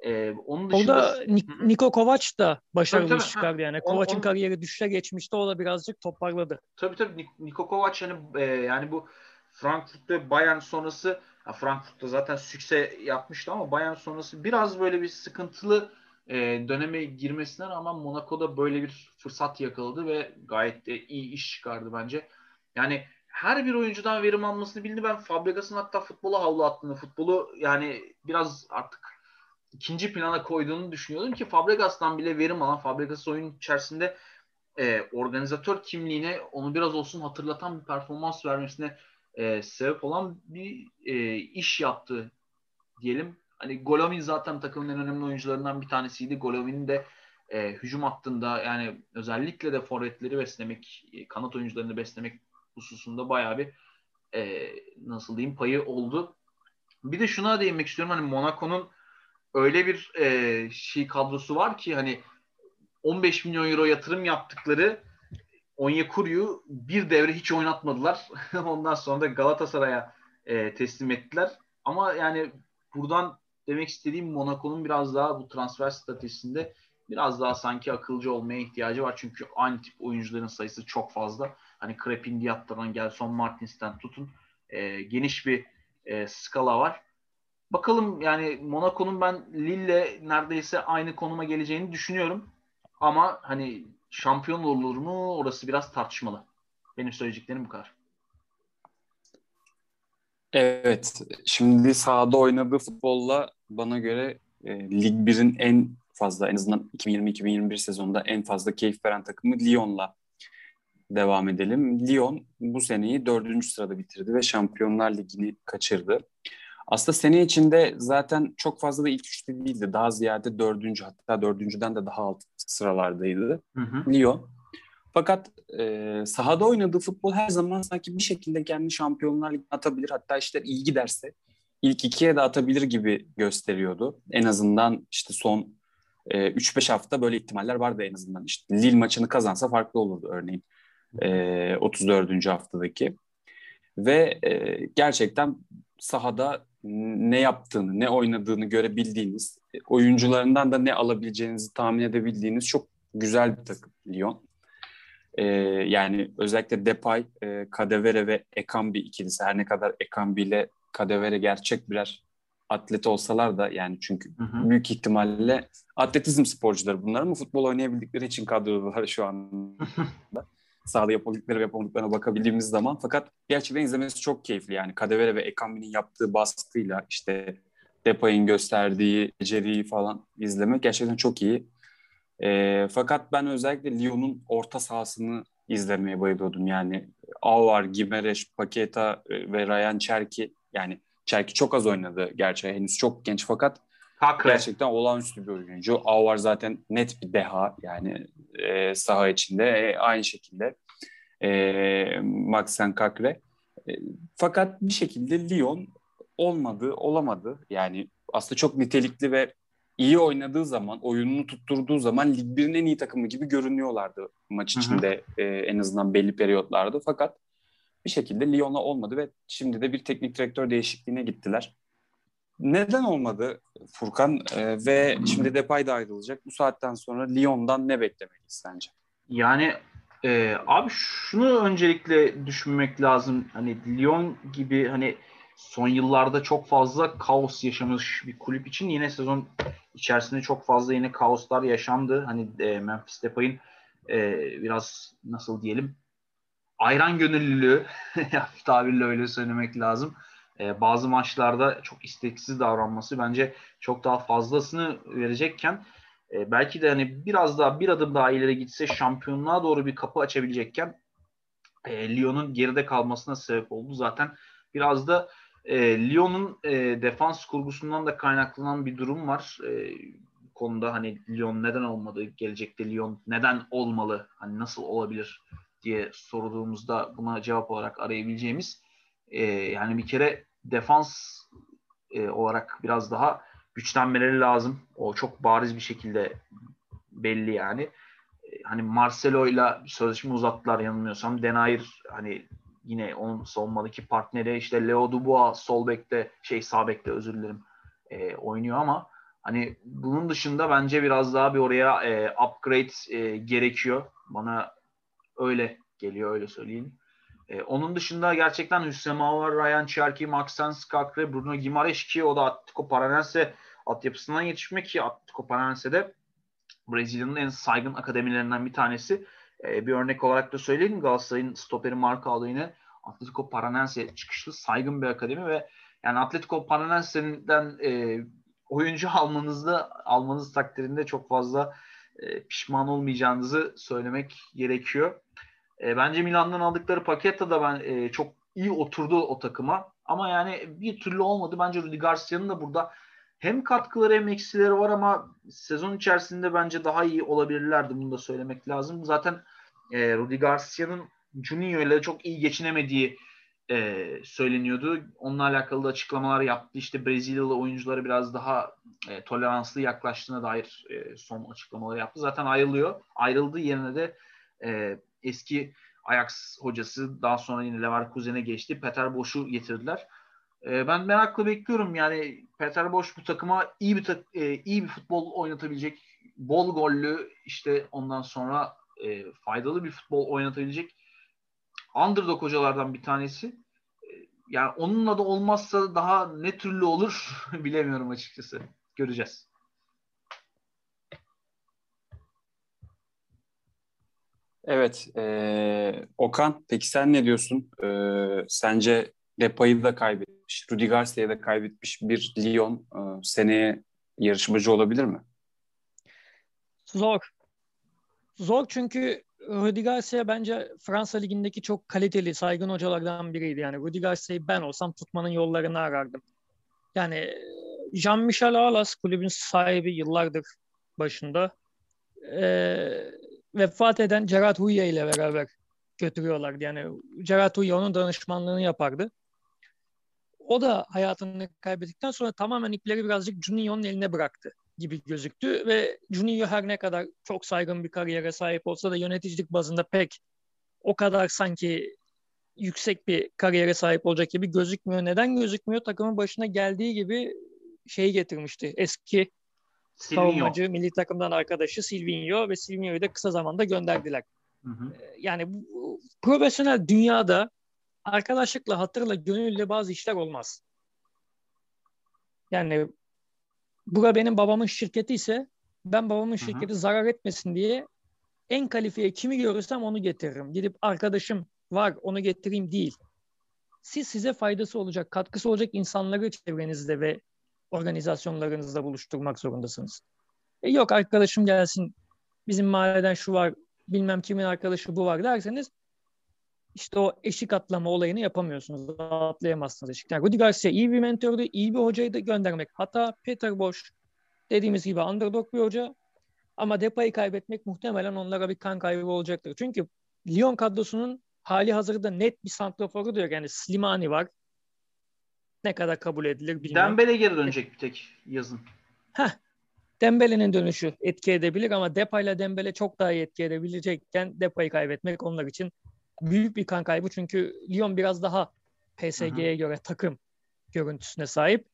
Ee, onun dışında... Orada Nik- Niko Kovac da başarılı tabii, tabii. çıkardı yani. Kovac'ın kariyeri düşüşe geçmişti. O da birazcık toparladı. Tabii tabii. Niko Kovac hani e, yani bu Frankfurt'ta Bayern sonrası ya Frankfurt'ta zaten sükse yapmıştı ama Bayern sonrası biraz böyle bir sıkıntılı e, döneme girmesinden ama Monaco'da böyle bir fırsat yakaladı ve gayet de iyi iş çıkardı bence. Yani her bir oyuncudan verim almasını bildi. Ben Fabregas'ın hatta futbola havlu attığını, futbolu yani biraz artık ikinci plana koyduğunu düşünüyordum ki Fabregas'tan bile verim alan Fabregas oyun içerisinde e, organizatör kimliğine onu biraz olsun hatırlatan bir performans vermesine e, sebep olan bir e, iş yaptı diyelim. Hani Golovin zaten takımın en önemli oyuncularından bir tanesiydi. Golovin'in de e, hücum hattında yani özellikle de forvetleri beslemek, e, kanat oyuncularını beslemek hususunda bayağı bir e, nasıl diyeyim payı oldu. Bir de şuna değinmek istiyorum. Hani Monaco'nun öyle bir e, şey kadrosu var ki hani 15 milyon euro yatırım yaptıkları Onyekuru'yu bir devre hiç oynatmadılar. Ondan sonra da Galatasaray'a e, teslim ettiler. Ama yani buradan demek istediğim Monaco'nun biraz daha bu transfer stratejisinde biraz daha sanki akılcı olmaya ihtiyacı var. Çünkü aynı tip oyuncuların sayısı çok fazla. Hani Crepin Diatta'dan Gelson Martins'ten tutun e, geniş bir e, skala var. Bakalım yani Monaco'nun ben Lille'le neredeyse aynı konuma geleceğini düşünüyorum. Ama hani şampiyon olur mu orası biraz tartışmalı. Benim söyleyeceklerim bu kadar. Evet. Şimdi sahada oynadığı futbolla bana göre e, Lig 1'in en fazla en azından 2020-2021 sezonunda en fazla keyif veren takımı Lyon'la devam edelim. Lyon bu seneyi dördüncü sırada bitirdi ve Şampiyonlar Ligi'ni kaçırdı. Aslında sene içinde zaten çok fazla da ilk üçte değildi. Daha ziyade dördüncü hatta dördüncüden de daha alt sıralardaydı hı hı. Lyon. Fakat e, sahada oynadığı futbol her zaman sanki bir şekilde kendi şampiyonlar ligine atabilir. Hatta işte iyi giderse ilk ikiye de atabilir gibi gösteriyordu. En azından işte son e, 3-5 hafta böyle ihtimaller vardı en azından. İşte Lille maçını kazansa farklı olurdu örneğin. E, 34. haftadaki. Ve e, gerçekten sahada ne yaptığını, ne oynadığını görebildiğiniz, oyuncularından da ne alabileceğinizi tahmin edebildiğiniz çok güzel bir takım Lyon. Ee, yani özellikle Depay, e, Kadevere ve Ekambi ikilisi her ne kadar Ekambi ile Kadevere gerçek birer atlet olsalar da yani çünkü hı hı. büyük ihtimalle atletizm sporcuları bunlar ama futbol oynayabildikleri için kadrolar şu anda. Sahada yapıldıkları ve yapamadıklarına bakabildiğimiz zaman fakat gerçekten izlemesi çok keyifli yani Kadevere ve Ekambi'nin yaptığı baskıyla işte Depay'ın gösterdiği beceriyi falan izlemek gerçekten çok iyi. E, fakat ben özellikle Lyon'un orta sahasını izlemeye bayılıyordum. Yani Avar, Gimereş, Paketa e, ve Ryan Cherki yani Cherki çok az oynadı gerçi henüz çok genç fakat Hakre. gerçekten olağanüstü bir oyuncu. Avar zaten net bir deha yani e, saha içinde e, aynı şekilde e, Maxen Kakre. E, fakat bir şekilde Lyon olmadı, olamadı. Yani aslında çok nitelikli ve iyi oynadığı zaman, oyununu tutturduğu zaman Lig 1'in en iyi takımı gibi görünüyorlardı maç içinde hı hı. E, en azından belli periyotlarda. Fakat bir şekilde Lyon'la olmadı ve şimdi de bir teknik direktör değişikliğine gittiler. Neden olmadı Furkan e, ve şimdi Depay da ayrılacak. Bu saatten sonra Lyon'dan ne beklemeliyiz sence? Yani e, abi şunu öncelikle düşünmek lazım. Hani Lyon gibi hani son yıllarda çok fazla kaos yaşamış bir kulüp için yine sezon içerisinde çok fazla yine kaoslar yaşandı. Hani e, Memphis Depay'ın e, biraz nasıl diyelim ayran gönüllülüğü tabirle öyle söylemek lazım. E, bazı maçlarda çok isteksiz davranması bence çok daha fazlasını verecekken e, belki de hani biraz daha bir adım daha ileri gitse şampiyonluğa doğru bir kapı açabilecekken e, Lyon'un geride kalmasına sebep oldu. Zaten biraz da e, Lyon'un e, defans kurgusundan da kaynaklanan bir durum var. E, konuda hani Lyon neden olmadı, gelecekte Lyon neden olmalı, hani nasıl olabilir diye sorduğumuzda buna cevap olarak arayabileceğimiz e, yani bir kere defans e, olarak biraz daha güçlenmeleri lazım. O çok bariz bir şekilde belli yani. E, hani Marcelo ile sözleşme uzattılar yanılmıyorsam. Denayer hani yine onun savunmadaki partneri işte Leo Dubois sol bekte şey sağ bekte özür dilerim e, oynuyor ama hani bunun dışında bence biraz daha bir oraya e, upgrade e, gerekiyor. Bana öyle geliyor öyle söyleyeyim. E, onun dışında gerçekten Hüsnü var, Ryan Cherky, Maxen Skakre, Bruno Gimareş ki o da Atletico Paranense altyapısından yetişmek ki Atletico Paranense'de Brezilya'nın en saygın akademilerinden bir tanesi. E, bir örnek olarak da söyleyeyim Galatasaray'ın stoperi Marka yine Atletico Paranense çıkışlı saygın bir akademi ve yani Atletico Paranense'den e, oyuncu almanızda almanız takdirinde çok fazla e, pişman olmayacağınızı söylemek gerekiyor. E, bence Milan'dan aldıkları pakette de ben e, çok iyi oturdu o takıma. Ama yani bir türlü olmadı. Bence Rudi Garcia'nın da burada hem katkıları hem eksileri var ama sezon içerisinde bence daha iyi olabilirlerdi. Bunu da söylemek lazım. Zaten e, Rudi Garcia'nın Juninho ile çok iyi geçinemediği e, söyleniyordu. Onunla alakalı da açıklamalar yaptı. İşte Brezilyalı oyunculara biraz daha e, toleranslı yaklaştığına dair e, son açıklamaları yaptı. Zaten ayrılıyor. Ayrıldığı yerine de e, eski Ajax hocası daha sonra yine Leverkusen'e geçti. Peter Boş'u getirdiler. E, ben merakla bekliyorum. Yani Peter Boş bu takıma iyi bir tak, e, iyi bir futbol oynatabilecek, bol gollü işte ondan sonra e, faydalı bir futbol oynatabilecek underdog hocalardan bir tanesi. E, yani onunla da olmazsa daha ne türlü olur bilemiyorum açıkçası. Göreceğiz. Evet. E, Okan peki sen ne diyorsun? E, sence Depay'ı da kaybetmiş, Rudi Garcia'yı da kaybetmiş bir Lyon e, seneye yarışmacı olabilir mi? Zor. Zor çünkü Rudi Garcia bence Fransa Ligi'ndeki çok kaliteli, saygın hocalardan biriydi. Yani Rudi Garcia'yı ben olsam tutmanın yollarını arardım. Yani Jean-Michel Aulas kulübün sahibi yıllardır başında. Ee, vefat eden Gerard Houllier ile beraber götürüyorlardı. Yani Gerard Houllier onun danışmanlığını yapardı. O da hayatını kaybettikten sonra tamamen ipleri birazcık Juninho'nun eline bıraktı gibi gözüktü ve Juninho her ne kadar çok saygın bir kariyere sahip olsa da yöneticilik bazında pek o kadar sanki yüksek bir kariyere sahip olacak gibi gözükmüyor. Neden gözükmüyor? Takımın başına geldiği gibi şeyi getirmişti. Eski Savunmacı milli takımdan arkadaşı Silvinho ve Silvinho'yu da kısa zamanda gönderdiler. Hı hı. Ee, yani bu, profesyonel dünyada arkadaşlıkla, hatırla, gönülle bazı işler olmaz. Yani bura benim babamın şirketi ise ben babamın şirketi Hı-hı. zarar etmesin diye en kalifiye kimi görürsem onu getiririm. Gidip arkadaşım var onu getireyim değil. Siz size faydası olacak, katkısı olacak insanları çevrenizde ve organizasyonlarınızda buluşturmak zorundasınız. E yok arkadaşım gelsin bizim mahalleden şu var bilmem kimin arkadaşı bu var derseniz işte o eşik atlama olayını yapamıyorsunuz. Atlayamazsınız eşik. Yani Rudi Garcia iyi bir mentördü, iyi bir hocayı da göndermek. Hatta Peter Bosch dediğimiz gibi underdog bir hoca. Ama Depay'ı kaybetmek muhtemelen onlara bir kan kaybı olacaktır. Çünkü Lyon kadrosunun hali hazırda net bir santraforu diyor. Yani Slimani var. Ne kadar kabul edilir bilmiyorum. Dembele geri dönecek bir tek yazın. Heh. Dembele'nin dönüşü etki edebilir ama Depay'la Dembele çok daha iyi etki edebilecekken Depay'ı kaybetmek onlar için büyük bir kan kaybı çünkü Lyon biraz daha PSG'ye göre takım görüntüsüne sahip.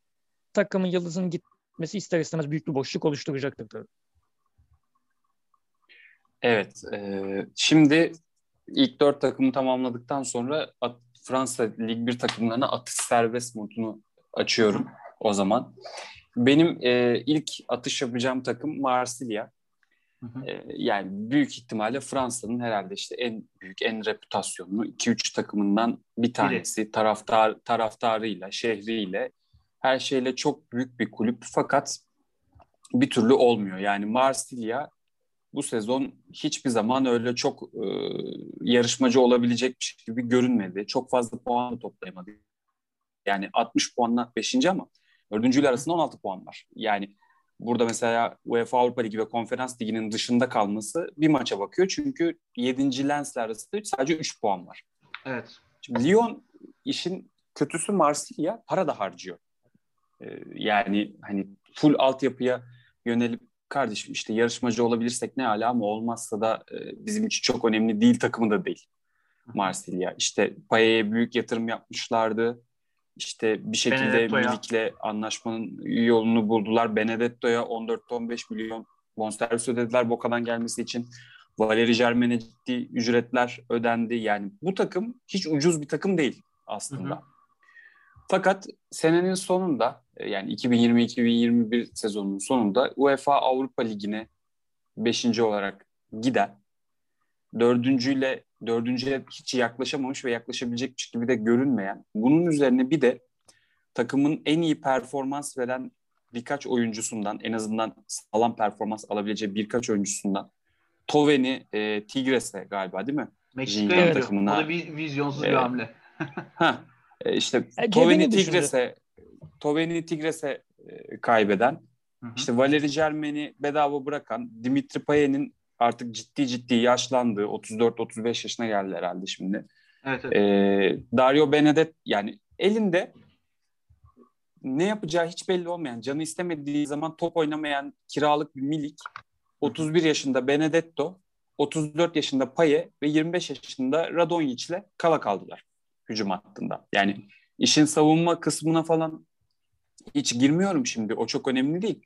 Takımın yıldızının gitmesi ister istemez büyük bir boşluk oluşturacaktır tabii. Evet. E, şimdi ilk dört takımı tamamladıktan sonra at, Fransa Lig 1 takımlarına atış serbest modunu açıyorum o zaman. Benim e, ilk atış yapacağım takım Marsilya. Hı Yani büyük ihtimalle Fransa'nın herhalde işte en büyük, en reputasyonlu 2-3 takımından bir tanesi. Biri. Taraftar taraftarıyla, şehriyle, her şeyle çok büyük bir kulüp fakat bir türlü olmuyor. Yani Marsilya bu sezon hiçbir zaman öyle çok e, yarışmacı olabilecek gibi görünmedi. Çok fazla puan toplayamadı. Yani 60 puanla 5. ama 4. ile arasında 16 puan var. Yani burada mesela UEFA Avrupa Ligi ve Konferans Ligi'nin dışında kalması bir maça bakıyor. Çünkü 7. Lens'le arasında sadece 3 puan var. Evet. Şimdi Lyon işin kötüsü Marsilya para da harcıyor. Ee, yani hani full altyapıya yönelip kardeşim işte yarışmacı olabilirsek ne ala ama olmazsa da e, bizim için çok önemli değil takımı da değil Marsilya. İşte Payet'e büyük yatırım yapmışlardı. İşte bir şekilde Milik'le anlaşmanın yolunu buldular. Benedetto'ya 14-15 milyon bonservis ödediler Boca'dan gelmesi için. Valeri Germain'e ciddi ücretler ödendi. Yani bu takım hiç ucuz bir takım değil aslında. Hı hı. Fakat senenin sonunda yani 2020-2021 sezonunun sonunda UEFA Avrupa Ligi'ne 5. olarak giden dördüncüyle dördüncüye hiç yaklaşamamış ve yaklaşabilecekmiş gibi de görünmeyen. Bunun üzerine bir de takımın en iyi performans veren birkaç oyuncusundan en azından sağlam performans alabileceği birkaç oyuncusundan Toven'i e, Tigres'e galiba değil mi? Meksika'ya takımına. O da bir vizyonsuz e, bir hamle. ha, e, işte e, Toven'i Tigres'e Toven'i Tigres'e e, kaybeden Hı hı. İşte Valeri Germain'i bedava bırakan, Dimitri Payet'in artık ciddi ciddi yaşlandı. 34-35 yaşına geldi herhalde şimdi. Evet, evet. Ee, Dario Benedet yani elinde ne yapacağı hiç belli olmayan, canı istemediği zaman top oynamayan kiralık bir milik. 31 yaşında Benedetto, 34 yaşında Paye ve 25 yaşında Radonjic'le kala kaldılar hücum hattında. Yani işin savunma kısmına falan hiç girmiyorum şimdi. O çok önemli değil.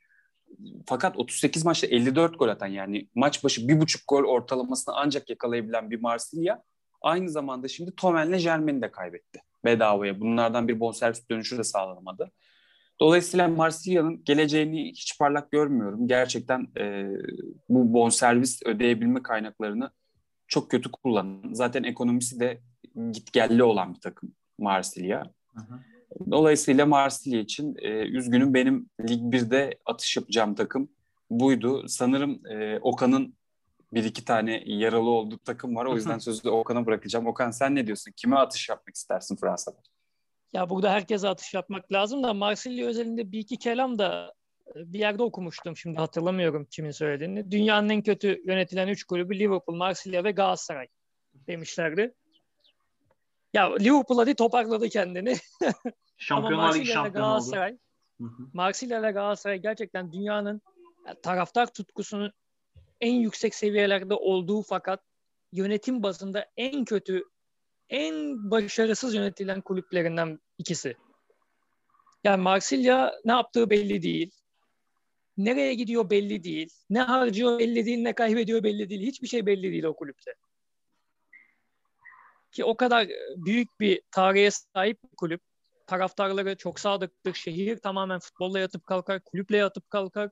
Fakat 38 maçta 54 gol atan yani maç başı bir buçuk gol ortalamasını ancak yakalayabilen bir Marsilya Aynı zamanda şimdi Tomel'le Jermen'i de kaybetti bedavaya. Bunlardan bir bonservis dönüşü de sağlanamadı. Dolayısıyla Marsilya'nın geleceğini hiç parlak görmüyorum. Gerçekten e, bu bonservis ödeyebilme kaynaklarını çok kötü kullanın. Zaten ekonomisi de gitgelli olan bir takım Marsilya. Dolayısıyla Marsilya için e, üzgünüm benim Lig 1'de atış yapacağım takım buydu. Sanırım e, Okan'ın bir iki tane yaralı olduğu takım var. O yüzden sözü Okan'a bırakacağım. Okan sen ne diyorsun? Kime atış yapmak istersin Fransa'da? Ya burada herkese atış yapmak lazım da Marsilya özelinde bir iki kelam da e, bir yerde okumuştum şimdi hatırlamıyorum kimin söylediğini. Dünyanın en kötü yönetilen üç kulübü Liverpool, Marsilya ve Galatasaray demişlerdi. Ya Liverpool hadi toparladı kendini. Şampiyonlar Ligi şampiyonu Galatasaray, oldu. Marsilya ve Galatasaray gerçekten dünyanın taraftar tutkusunun en yüksek seviyelerde olduğu fakat yönetim bazında en kötü, en başarısız yönetilen kulüplerinden ikisi. Yani Marsilya ne yaptığı belli değil. Nereye gidiyor belli değil. Ne harcıyor belli değil, ne kaybediyor belli değil. Hiçbir şey belli değil o kulüpte. Ki o kadar büyük bir tarihe sahip bir kulüp. Taraftarları çok sadıktır. Şehir tamamen futbolla yatıp kalkar, kulüple yatıp kalkar.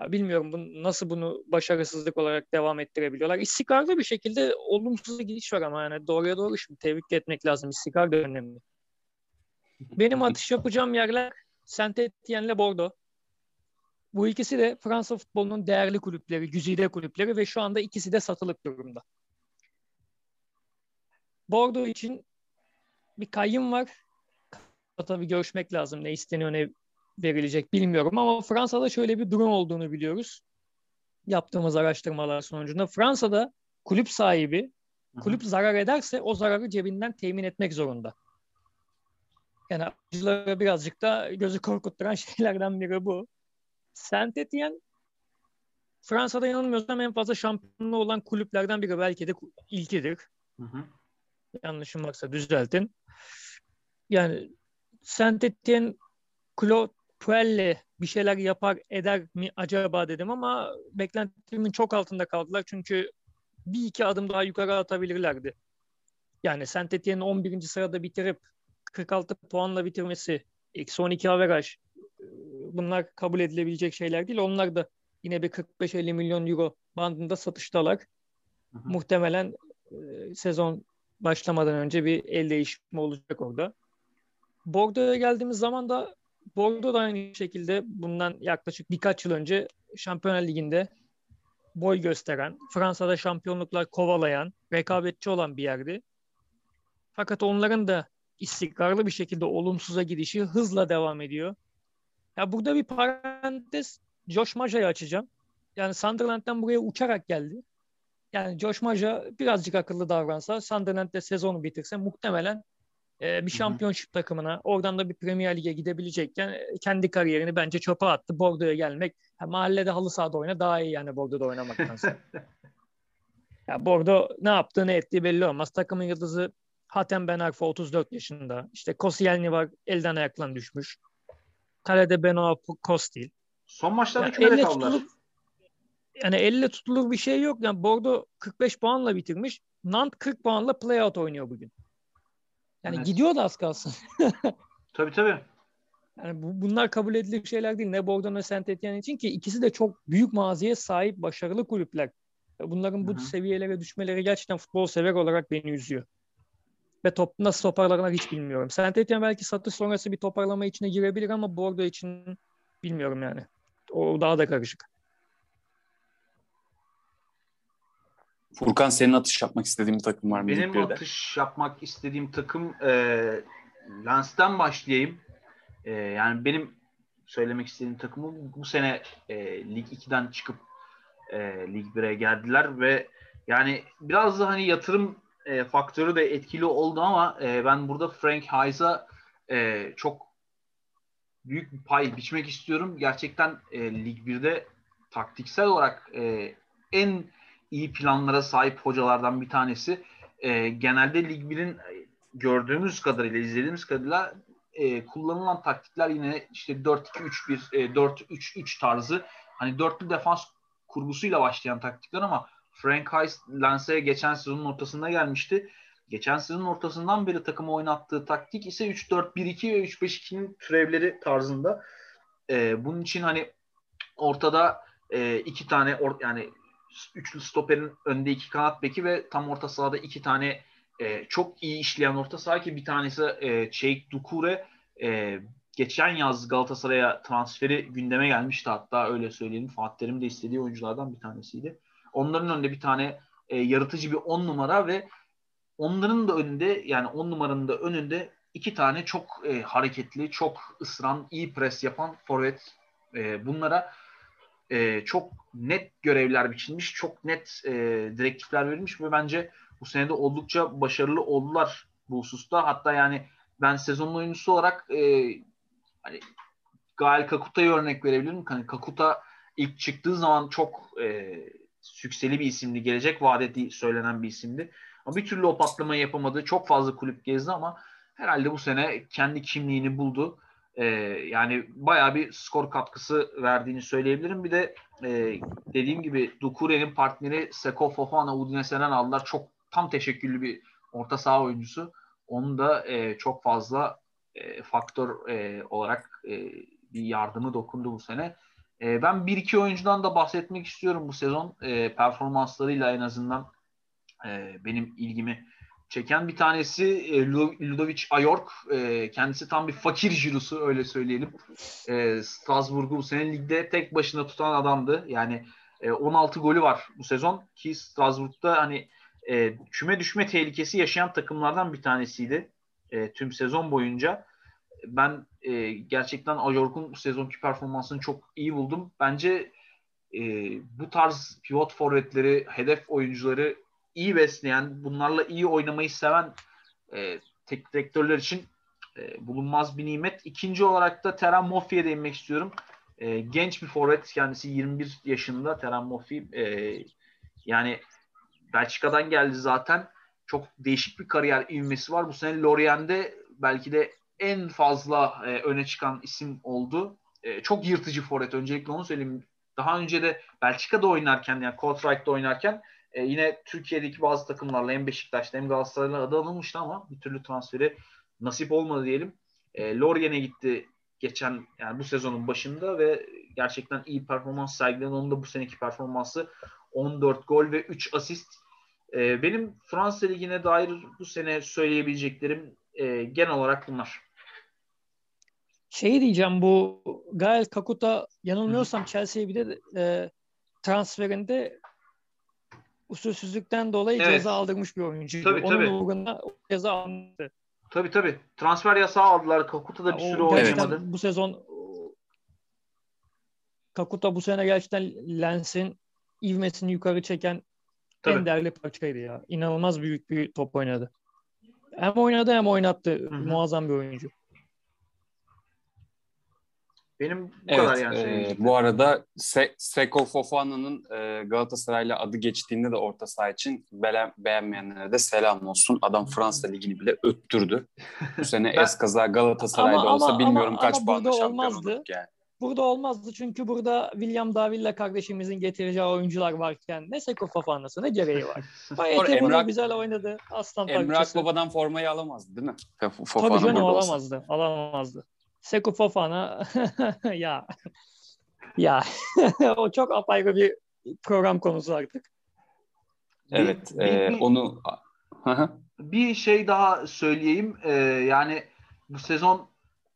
Ya bilmiyorum bu, nasıl bunu başarısızlık olarak devam ettirebiliyorlar. İstikrarlı bir şekilde olumsuz gidiş var ama yani doğruya doğru şimdi tebrik etmek lazım. İstikrar da önemli. Benim atış yapacağım yerler Saint Etienne'le Bordeaux. Bu ikisi de Fransa futbolunun değerli kulüpleri, güzide kulüpleri ve şu anda ikisi de satılık durumda. Bordeaux için bir kayyım var. Tabii görüşmek lazım. Ne isteniyor ne verilecek bilmiyorum ama Fransa'da şöyle bir durum olduğunu biliyoruz. Yaptığımız araştırmalar sonucunda Fransa'da kulüp sahibi kulüp zarar ederse o zararı cebinden temin etmek zorunda. Yani acılara birazcık da gözü korkutturan şeylerden biri bu. Saint Etienne Fransa'da yanılmıyorsam en fazla şampiyonluğu olan kulüplerden biri. Belki de ilkidir. Hı hı. Yanlışım varsa düzeltin. Yani Saint Etienne Claude Puel'le bir şeyler yapar eder mi acaba dedim ama beklentimin çok altında kaldılar. Çünkü bir iki adım daha yukarı atabilirlerdi. Yani Saint Etienne'i 11. sırada bitirip 46 puanla bitirmesi, eksi 12 averaj bunlar kabul edilebilecek şeyler değil. Onlar da yine bir 45-50 milyon euro bandında satıştalar. Hı hı. Muhtemelen e, sezon başlamadan önce bir el değişimi olacak orada. Bordeaux'a geldiğimiz zaman da Bordeaux da aynı şekilde bundan yaklaşık birkaç yıl önce Şampiyonlar Ligi'nde boy gösteren, Fransa'da şampiyonluklar kovalayan, rekabetçi olan bir yerdi. Fakat onların da istikrarlı bir şekilde olumsuza gidişi hızla devam ediyor. Ya burada bir parantez Josh Maja'yı açacağım. Yani Sunderland'den buraya uçarak geldi. Yani Josh Maja birazcık akıllı davransa Sunderland'de sezonu bitirse muhtemelen e, bir şampiyonşip takımına oradan da bir Premier Lig'e gidebilecekken e, kendi kariyerini bence çöpe attı. Bordeaux'a gelmek ha, mahallede halı sahada oyna daha iyi yani Bordeaux'da oynamaktansa. ya Bordeaux ne yaptığı ne ettiği belli olmaz. Takımın yıldızı Hatem Ben Arfa 34 yaşında. İşte Koscielny var elden ayaklan düşmüş. Kalede Benoit Kostil. Son maçlarda yani kümede kaldılar. Tutulup, yani elle tutulur bir şey yok. Yani Bordeaux 45 puanla bitirmiş. Nant 40 puanla playout oynuyor bugün. Yani evet. gidiyor da az kalsın. tabii tabii. Yani bu, bunlar kabul edilir şeyler değil. Ne Bordeaux ne Saint Etienne için ki ikisi de çok büyük maziye sahip başarılı kulüpler. Bunların bu Hı-hı. seviyelere düşmeleri gerçekten futbol sever olarak beni üzüyor. Ve top nasıl toparlanır hiç bilmiyorum. Saint Etienne belki satış sonrası bir toparlama içine girebilir ama Bordeaux için bilmiyorum yani. O daha da karışık. Furkan senin atış yapmak istediğin bir takım var mı? Benim atış yapmak istediğim takım e, Lens'ten başlayayım. E, yani benim söylemek istediğim takımı bu sene e, Lig 2'den çıkıp e, Lig 1'e geldiler ve yani biraz da hani yatırım e, faktörü de etkili oldu ama e, ben burada Frank Heis'a e, çok büyük bir pay biçmek istiyorum. Gerçekten e, Lig 1'de taktiksel olarak e, en iyi planlara sahip hocalardan bir tanesi. E, genelde Lig 1'in gördüğümüz kadarıyla, izlediğimiz kadarıyla e, kullanılan taktikler yine işte 4-2-3-1, e, 4-3-3 tarzı. Hani dörtlü defans kurgusuyla başlayan taktikler ama Frank Heist Lense'ye geçen sezonun ortasında gelmişti. geçen sezonun ortasından beri takımı oynattığı taktik ise 3-4-1-2 ve 3-5-2'nin türevleri tarzında. E, bunun için hani ortada e, iki tane or, yani üçlü stoperin önde iki kanat beki ve tam orta sahada iki tane e, çok iyi işleyen orta saha ki bir tanesi e, Çeik Dukure e, geçen yaz Galatasaray'a transferi gündeme gelmişti hatta öyle söyleyelim. Fatih Terim de istediği oyunculardan bir tanesiydi. Onların önünde bir tane e, yaratıcı bir on numara ve onların da önünde yani on numaranın da önünde iki tane çok e, hareketli, çok ısıran, iyi pres yapan forvet. E, bunlara e, çok net görevler biçilmiş, çok net e, direktifler verilmiş ve bence bu senede oldukça başarılı oldular bu hususta. Hatta yani ben sezonun oyuncusu olarak e, hani Gael Kakuta'yı örnek verebilirim. Hani Kakuta ilk çıktığı zaman çok e, sükseli bir isimdi. Gelecek vadeti söylenen bir isimdi. Ama bir türlü o patlamayı yapamadı. Çok fazla kulüp gezdi ama herhalde bu sene kendi kimliğini buldu. Ee, yani bayağı bir skor katkısı verdiğini söyleyebilirim. Bir de e, dediğim gibi Dukure'nin partneri Seko Fofana Udinese'den aldılar. Çok tam teşekküllü bir orta saha oyuncusu. Onun da e, çok fazla e, faktör e, olarak e, bir yardımı dokundu bu sene. E, ben bir iki oyuncudan da bahsetmek istiyorum bu sezon. E, performanslarıyla en azından e, benim ilgimi çeken bir tanesi e, Ludovic Ayork. E, kendisi tam bir fakir jirosu öyle söyleyelim. E, Strasbourg'u bu sene ligde tek başına tutan adamdı. Yani e, 16 golü var bu sezon ki Strasbourg'da hani e, küme düşme tehlikesi yaşayan takımlardan bir tanesiydi e, tüm sezon boyunca. Ben e, gerçekten Ayork'un bu sezonki performansını çok iyi buldum. Bence e, bu tarz pivot forvetleri, hedef oyuncuları iyi besleyen, bunlarla iyi oynamayı seven e, tek direktörler için e, bulunmaz bir nimet. İkinci olarak da Teran Moffi'ye değinmek istiyorum. E, genç bir forvet kendisi 21 yaşında Teran Moffi. E, yani Belçika'dan geldi zaten. Çok değişik bir kariyer ivmesi var. Bu sene Lorient'de belki de en fazla e, öne çıkan isim oldu. E, çok yırtıcı forvet. Öncelikle onu söyleyeyim. Daha önce de Belçika'da oynarken yani Kortraj'da oynarken e, yine Türkiye'deki bazı takımlarla hem Beşiktaş'ta hem Galatasaray'la adı alınmıştı ama bir türlü transferi nasip olmadı diyelim. E, Lorient'e gitti geçen yani bu sezonun başında ve gerçekten iyi performans sergiledi. Onun da bu seneki performansı 14 gol ve 3 asist. E, benim Fransa Ligi'ne dair bu sene söyleyebileceklerim e, genel olarak bunlar. Şey diyeceğim bu Gael Kakuta yanılmıyorsam Chelsea'ye bir de e, transferinde usulsüzlükten dolayı evet. ceza aldırmış bir oyuncu. Tabii, Onun tabii. uğruna ceza aldı. Tabii tabii. Transfer yasağı aldılar. Kakuta da bir sürü oynamadı. Bu sezon Kakuta bu sene gerçekten Lens'in ivmesini yukarı çeken tabii. en değerli parçaydı ya. İnanılmaz büyük bir top oynadı. Hem oynadı hem oynattı. Hı-hı. Muazzam bir oyuncu. Benim bu evet, kadar yani. E, bu arada Se- Seko Fofana'nın e, Galatasaray'la adı geçtiğinde de orta saha için be- beğenmeyenlere de selam olsun. Adam Fransa Ligi'ni bile öttürdü. Bu sene ben... eskaza Galatasaray'da ama, olsa ama, bilmiyorum ama, kaç ama puanla şampiyon olmazdı. yani. Burada olmazdı çünkü burada William Davilla kardeşimizin getireceği oyuncular varken ne Seko Fofana'sı ne gereği var. Gayet Emrah, güzel oynadı. Aslan Emrah. Baba'dan formayı alamazdı değil mi? Fofana Tabii canım alamazdı. Olsa. Alamazdı. Seko Fofana ya ya o çok apayrı bir program konusu artık. Evet, bir, e, bir, onu bir şey daha söyleyeyim. Ee, yani bu sezon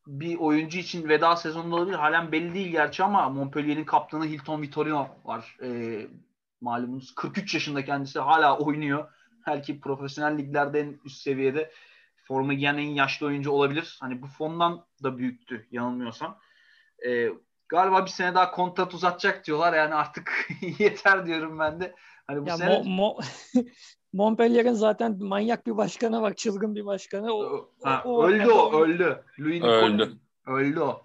bir oyuncu için veda sezonu olabilir. Halen belli değil gerçi ama Montpellier'in kaptanı Hilton Vitorino var. Ee, malumunuz 43 yaşında kendisi hala oynuyor. Belki profesyonel liglerde en üst seviyede forma giyen en yaşlı oyuncu olabilir. Hani bu fondan da büyüktü yanılmıyorsam. Ee, galiba bir sene daha kontrat uzatacak diyorlar. Yani artık yeter diyorum ben de. Hani bu ya sene... Mo, Mo, Montpellier'in zaten manyak bir başkanı var. Çılgın bir başkanı. O, ha, o, öldü o, o öldü. Louis öldü. Öldü o.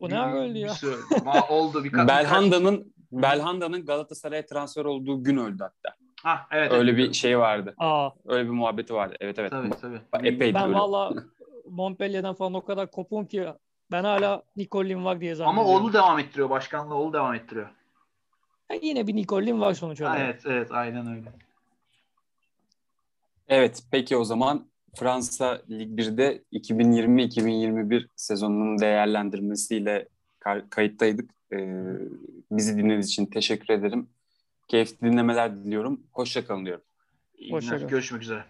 O ne öldü ya? Bir, oldu birkaç. Belhanda'nın Belhanda'nın Galatasaray'a transfer olduğu gün öldü hatta. Ha evet. Öyle evet. bir şey vardı. Aa. Öyle bir muhabbeti vardı. Evet evet. Tabii tabii. Epeydi ben valla Montpellier'den falan o kadar kopum ki ben hala Nicolin var diye zannediyorum. Ama oğlu devam ettiriyor. Başkanlığı oğlu devam ettiriyor. Yani yine bir Nicolin var sonuç olarak. Evet evet aynen öyle. Evet, peki o zaman Fransa Lig 1'de 2020-2021 sezonunun değerlendirmesiyle kayıttaydık. Ee, bizi dinlediğiniz için teşekkür ederim. Keyifli dinlemeler diliyorum. Hoşçakalın diyorum. Hoşçakalın. Görüşmek üzere.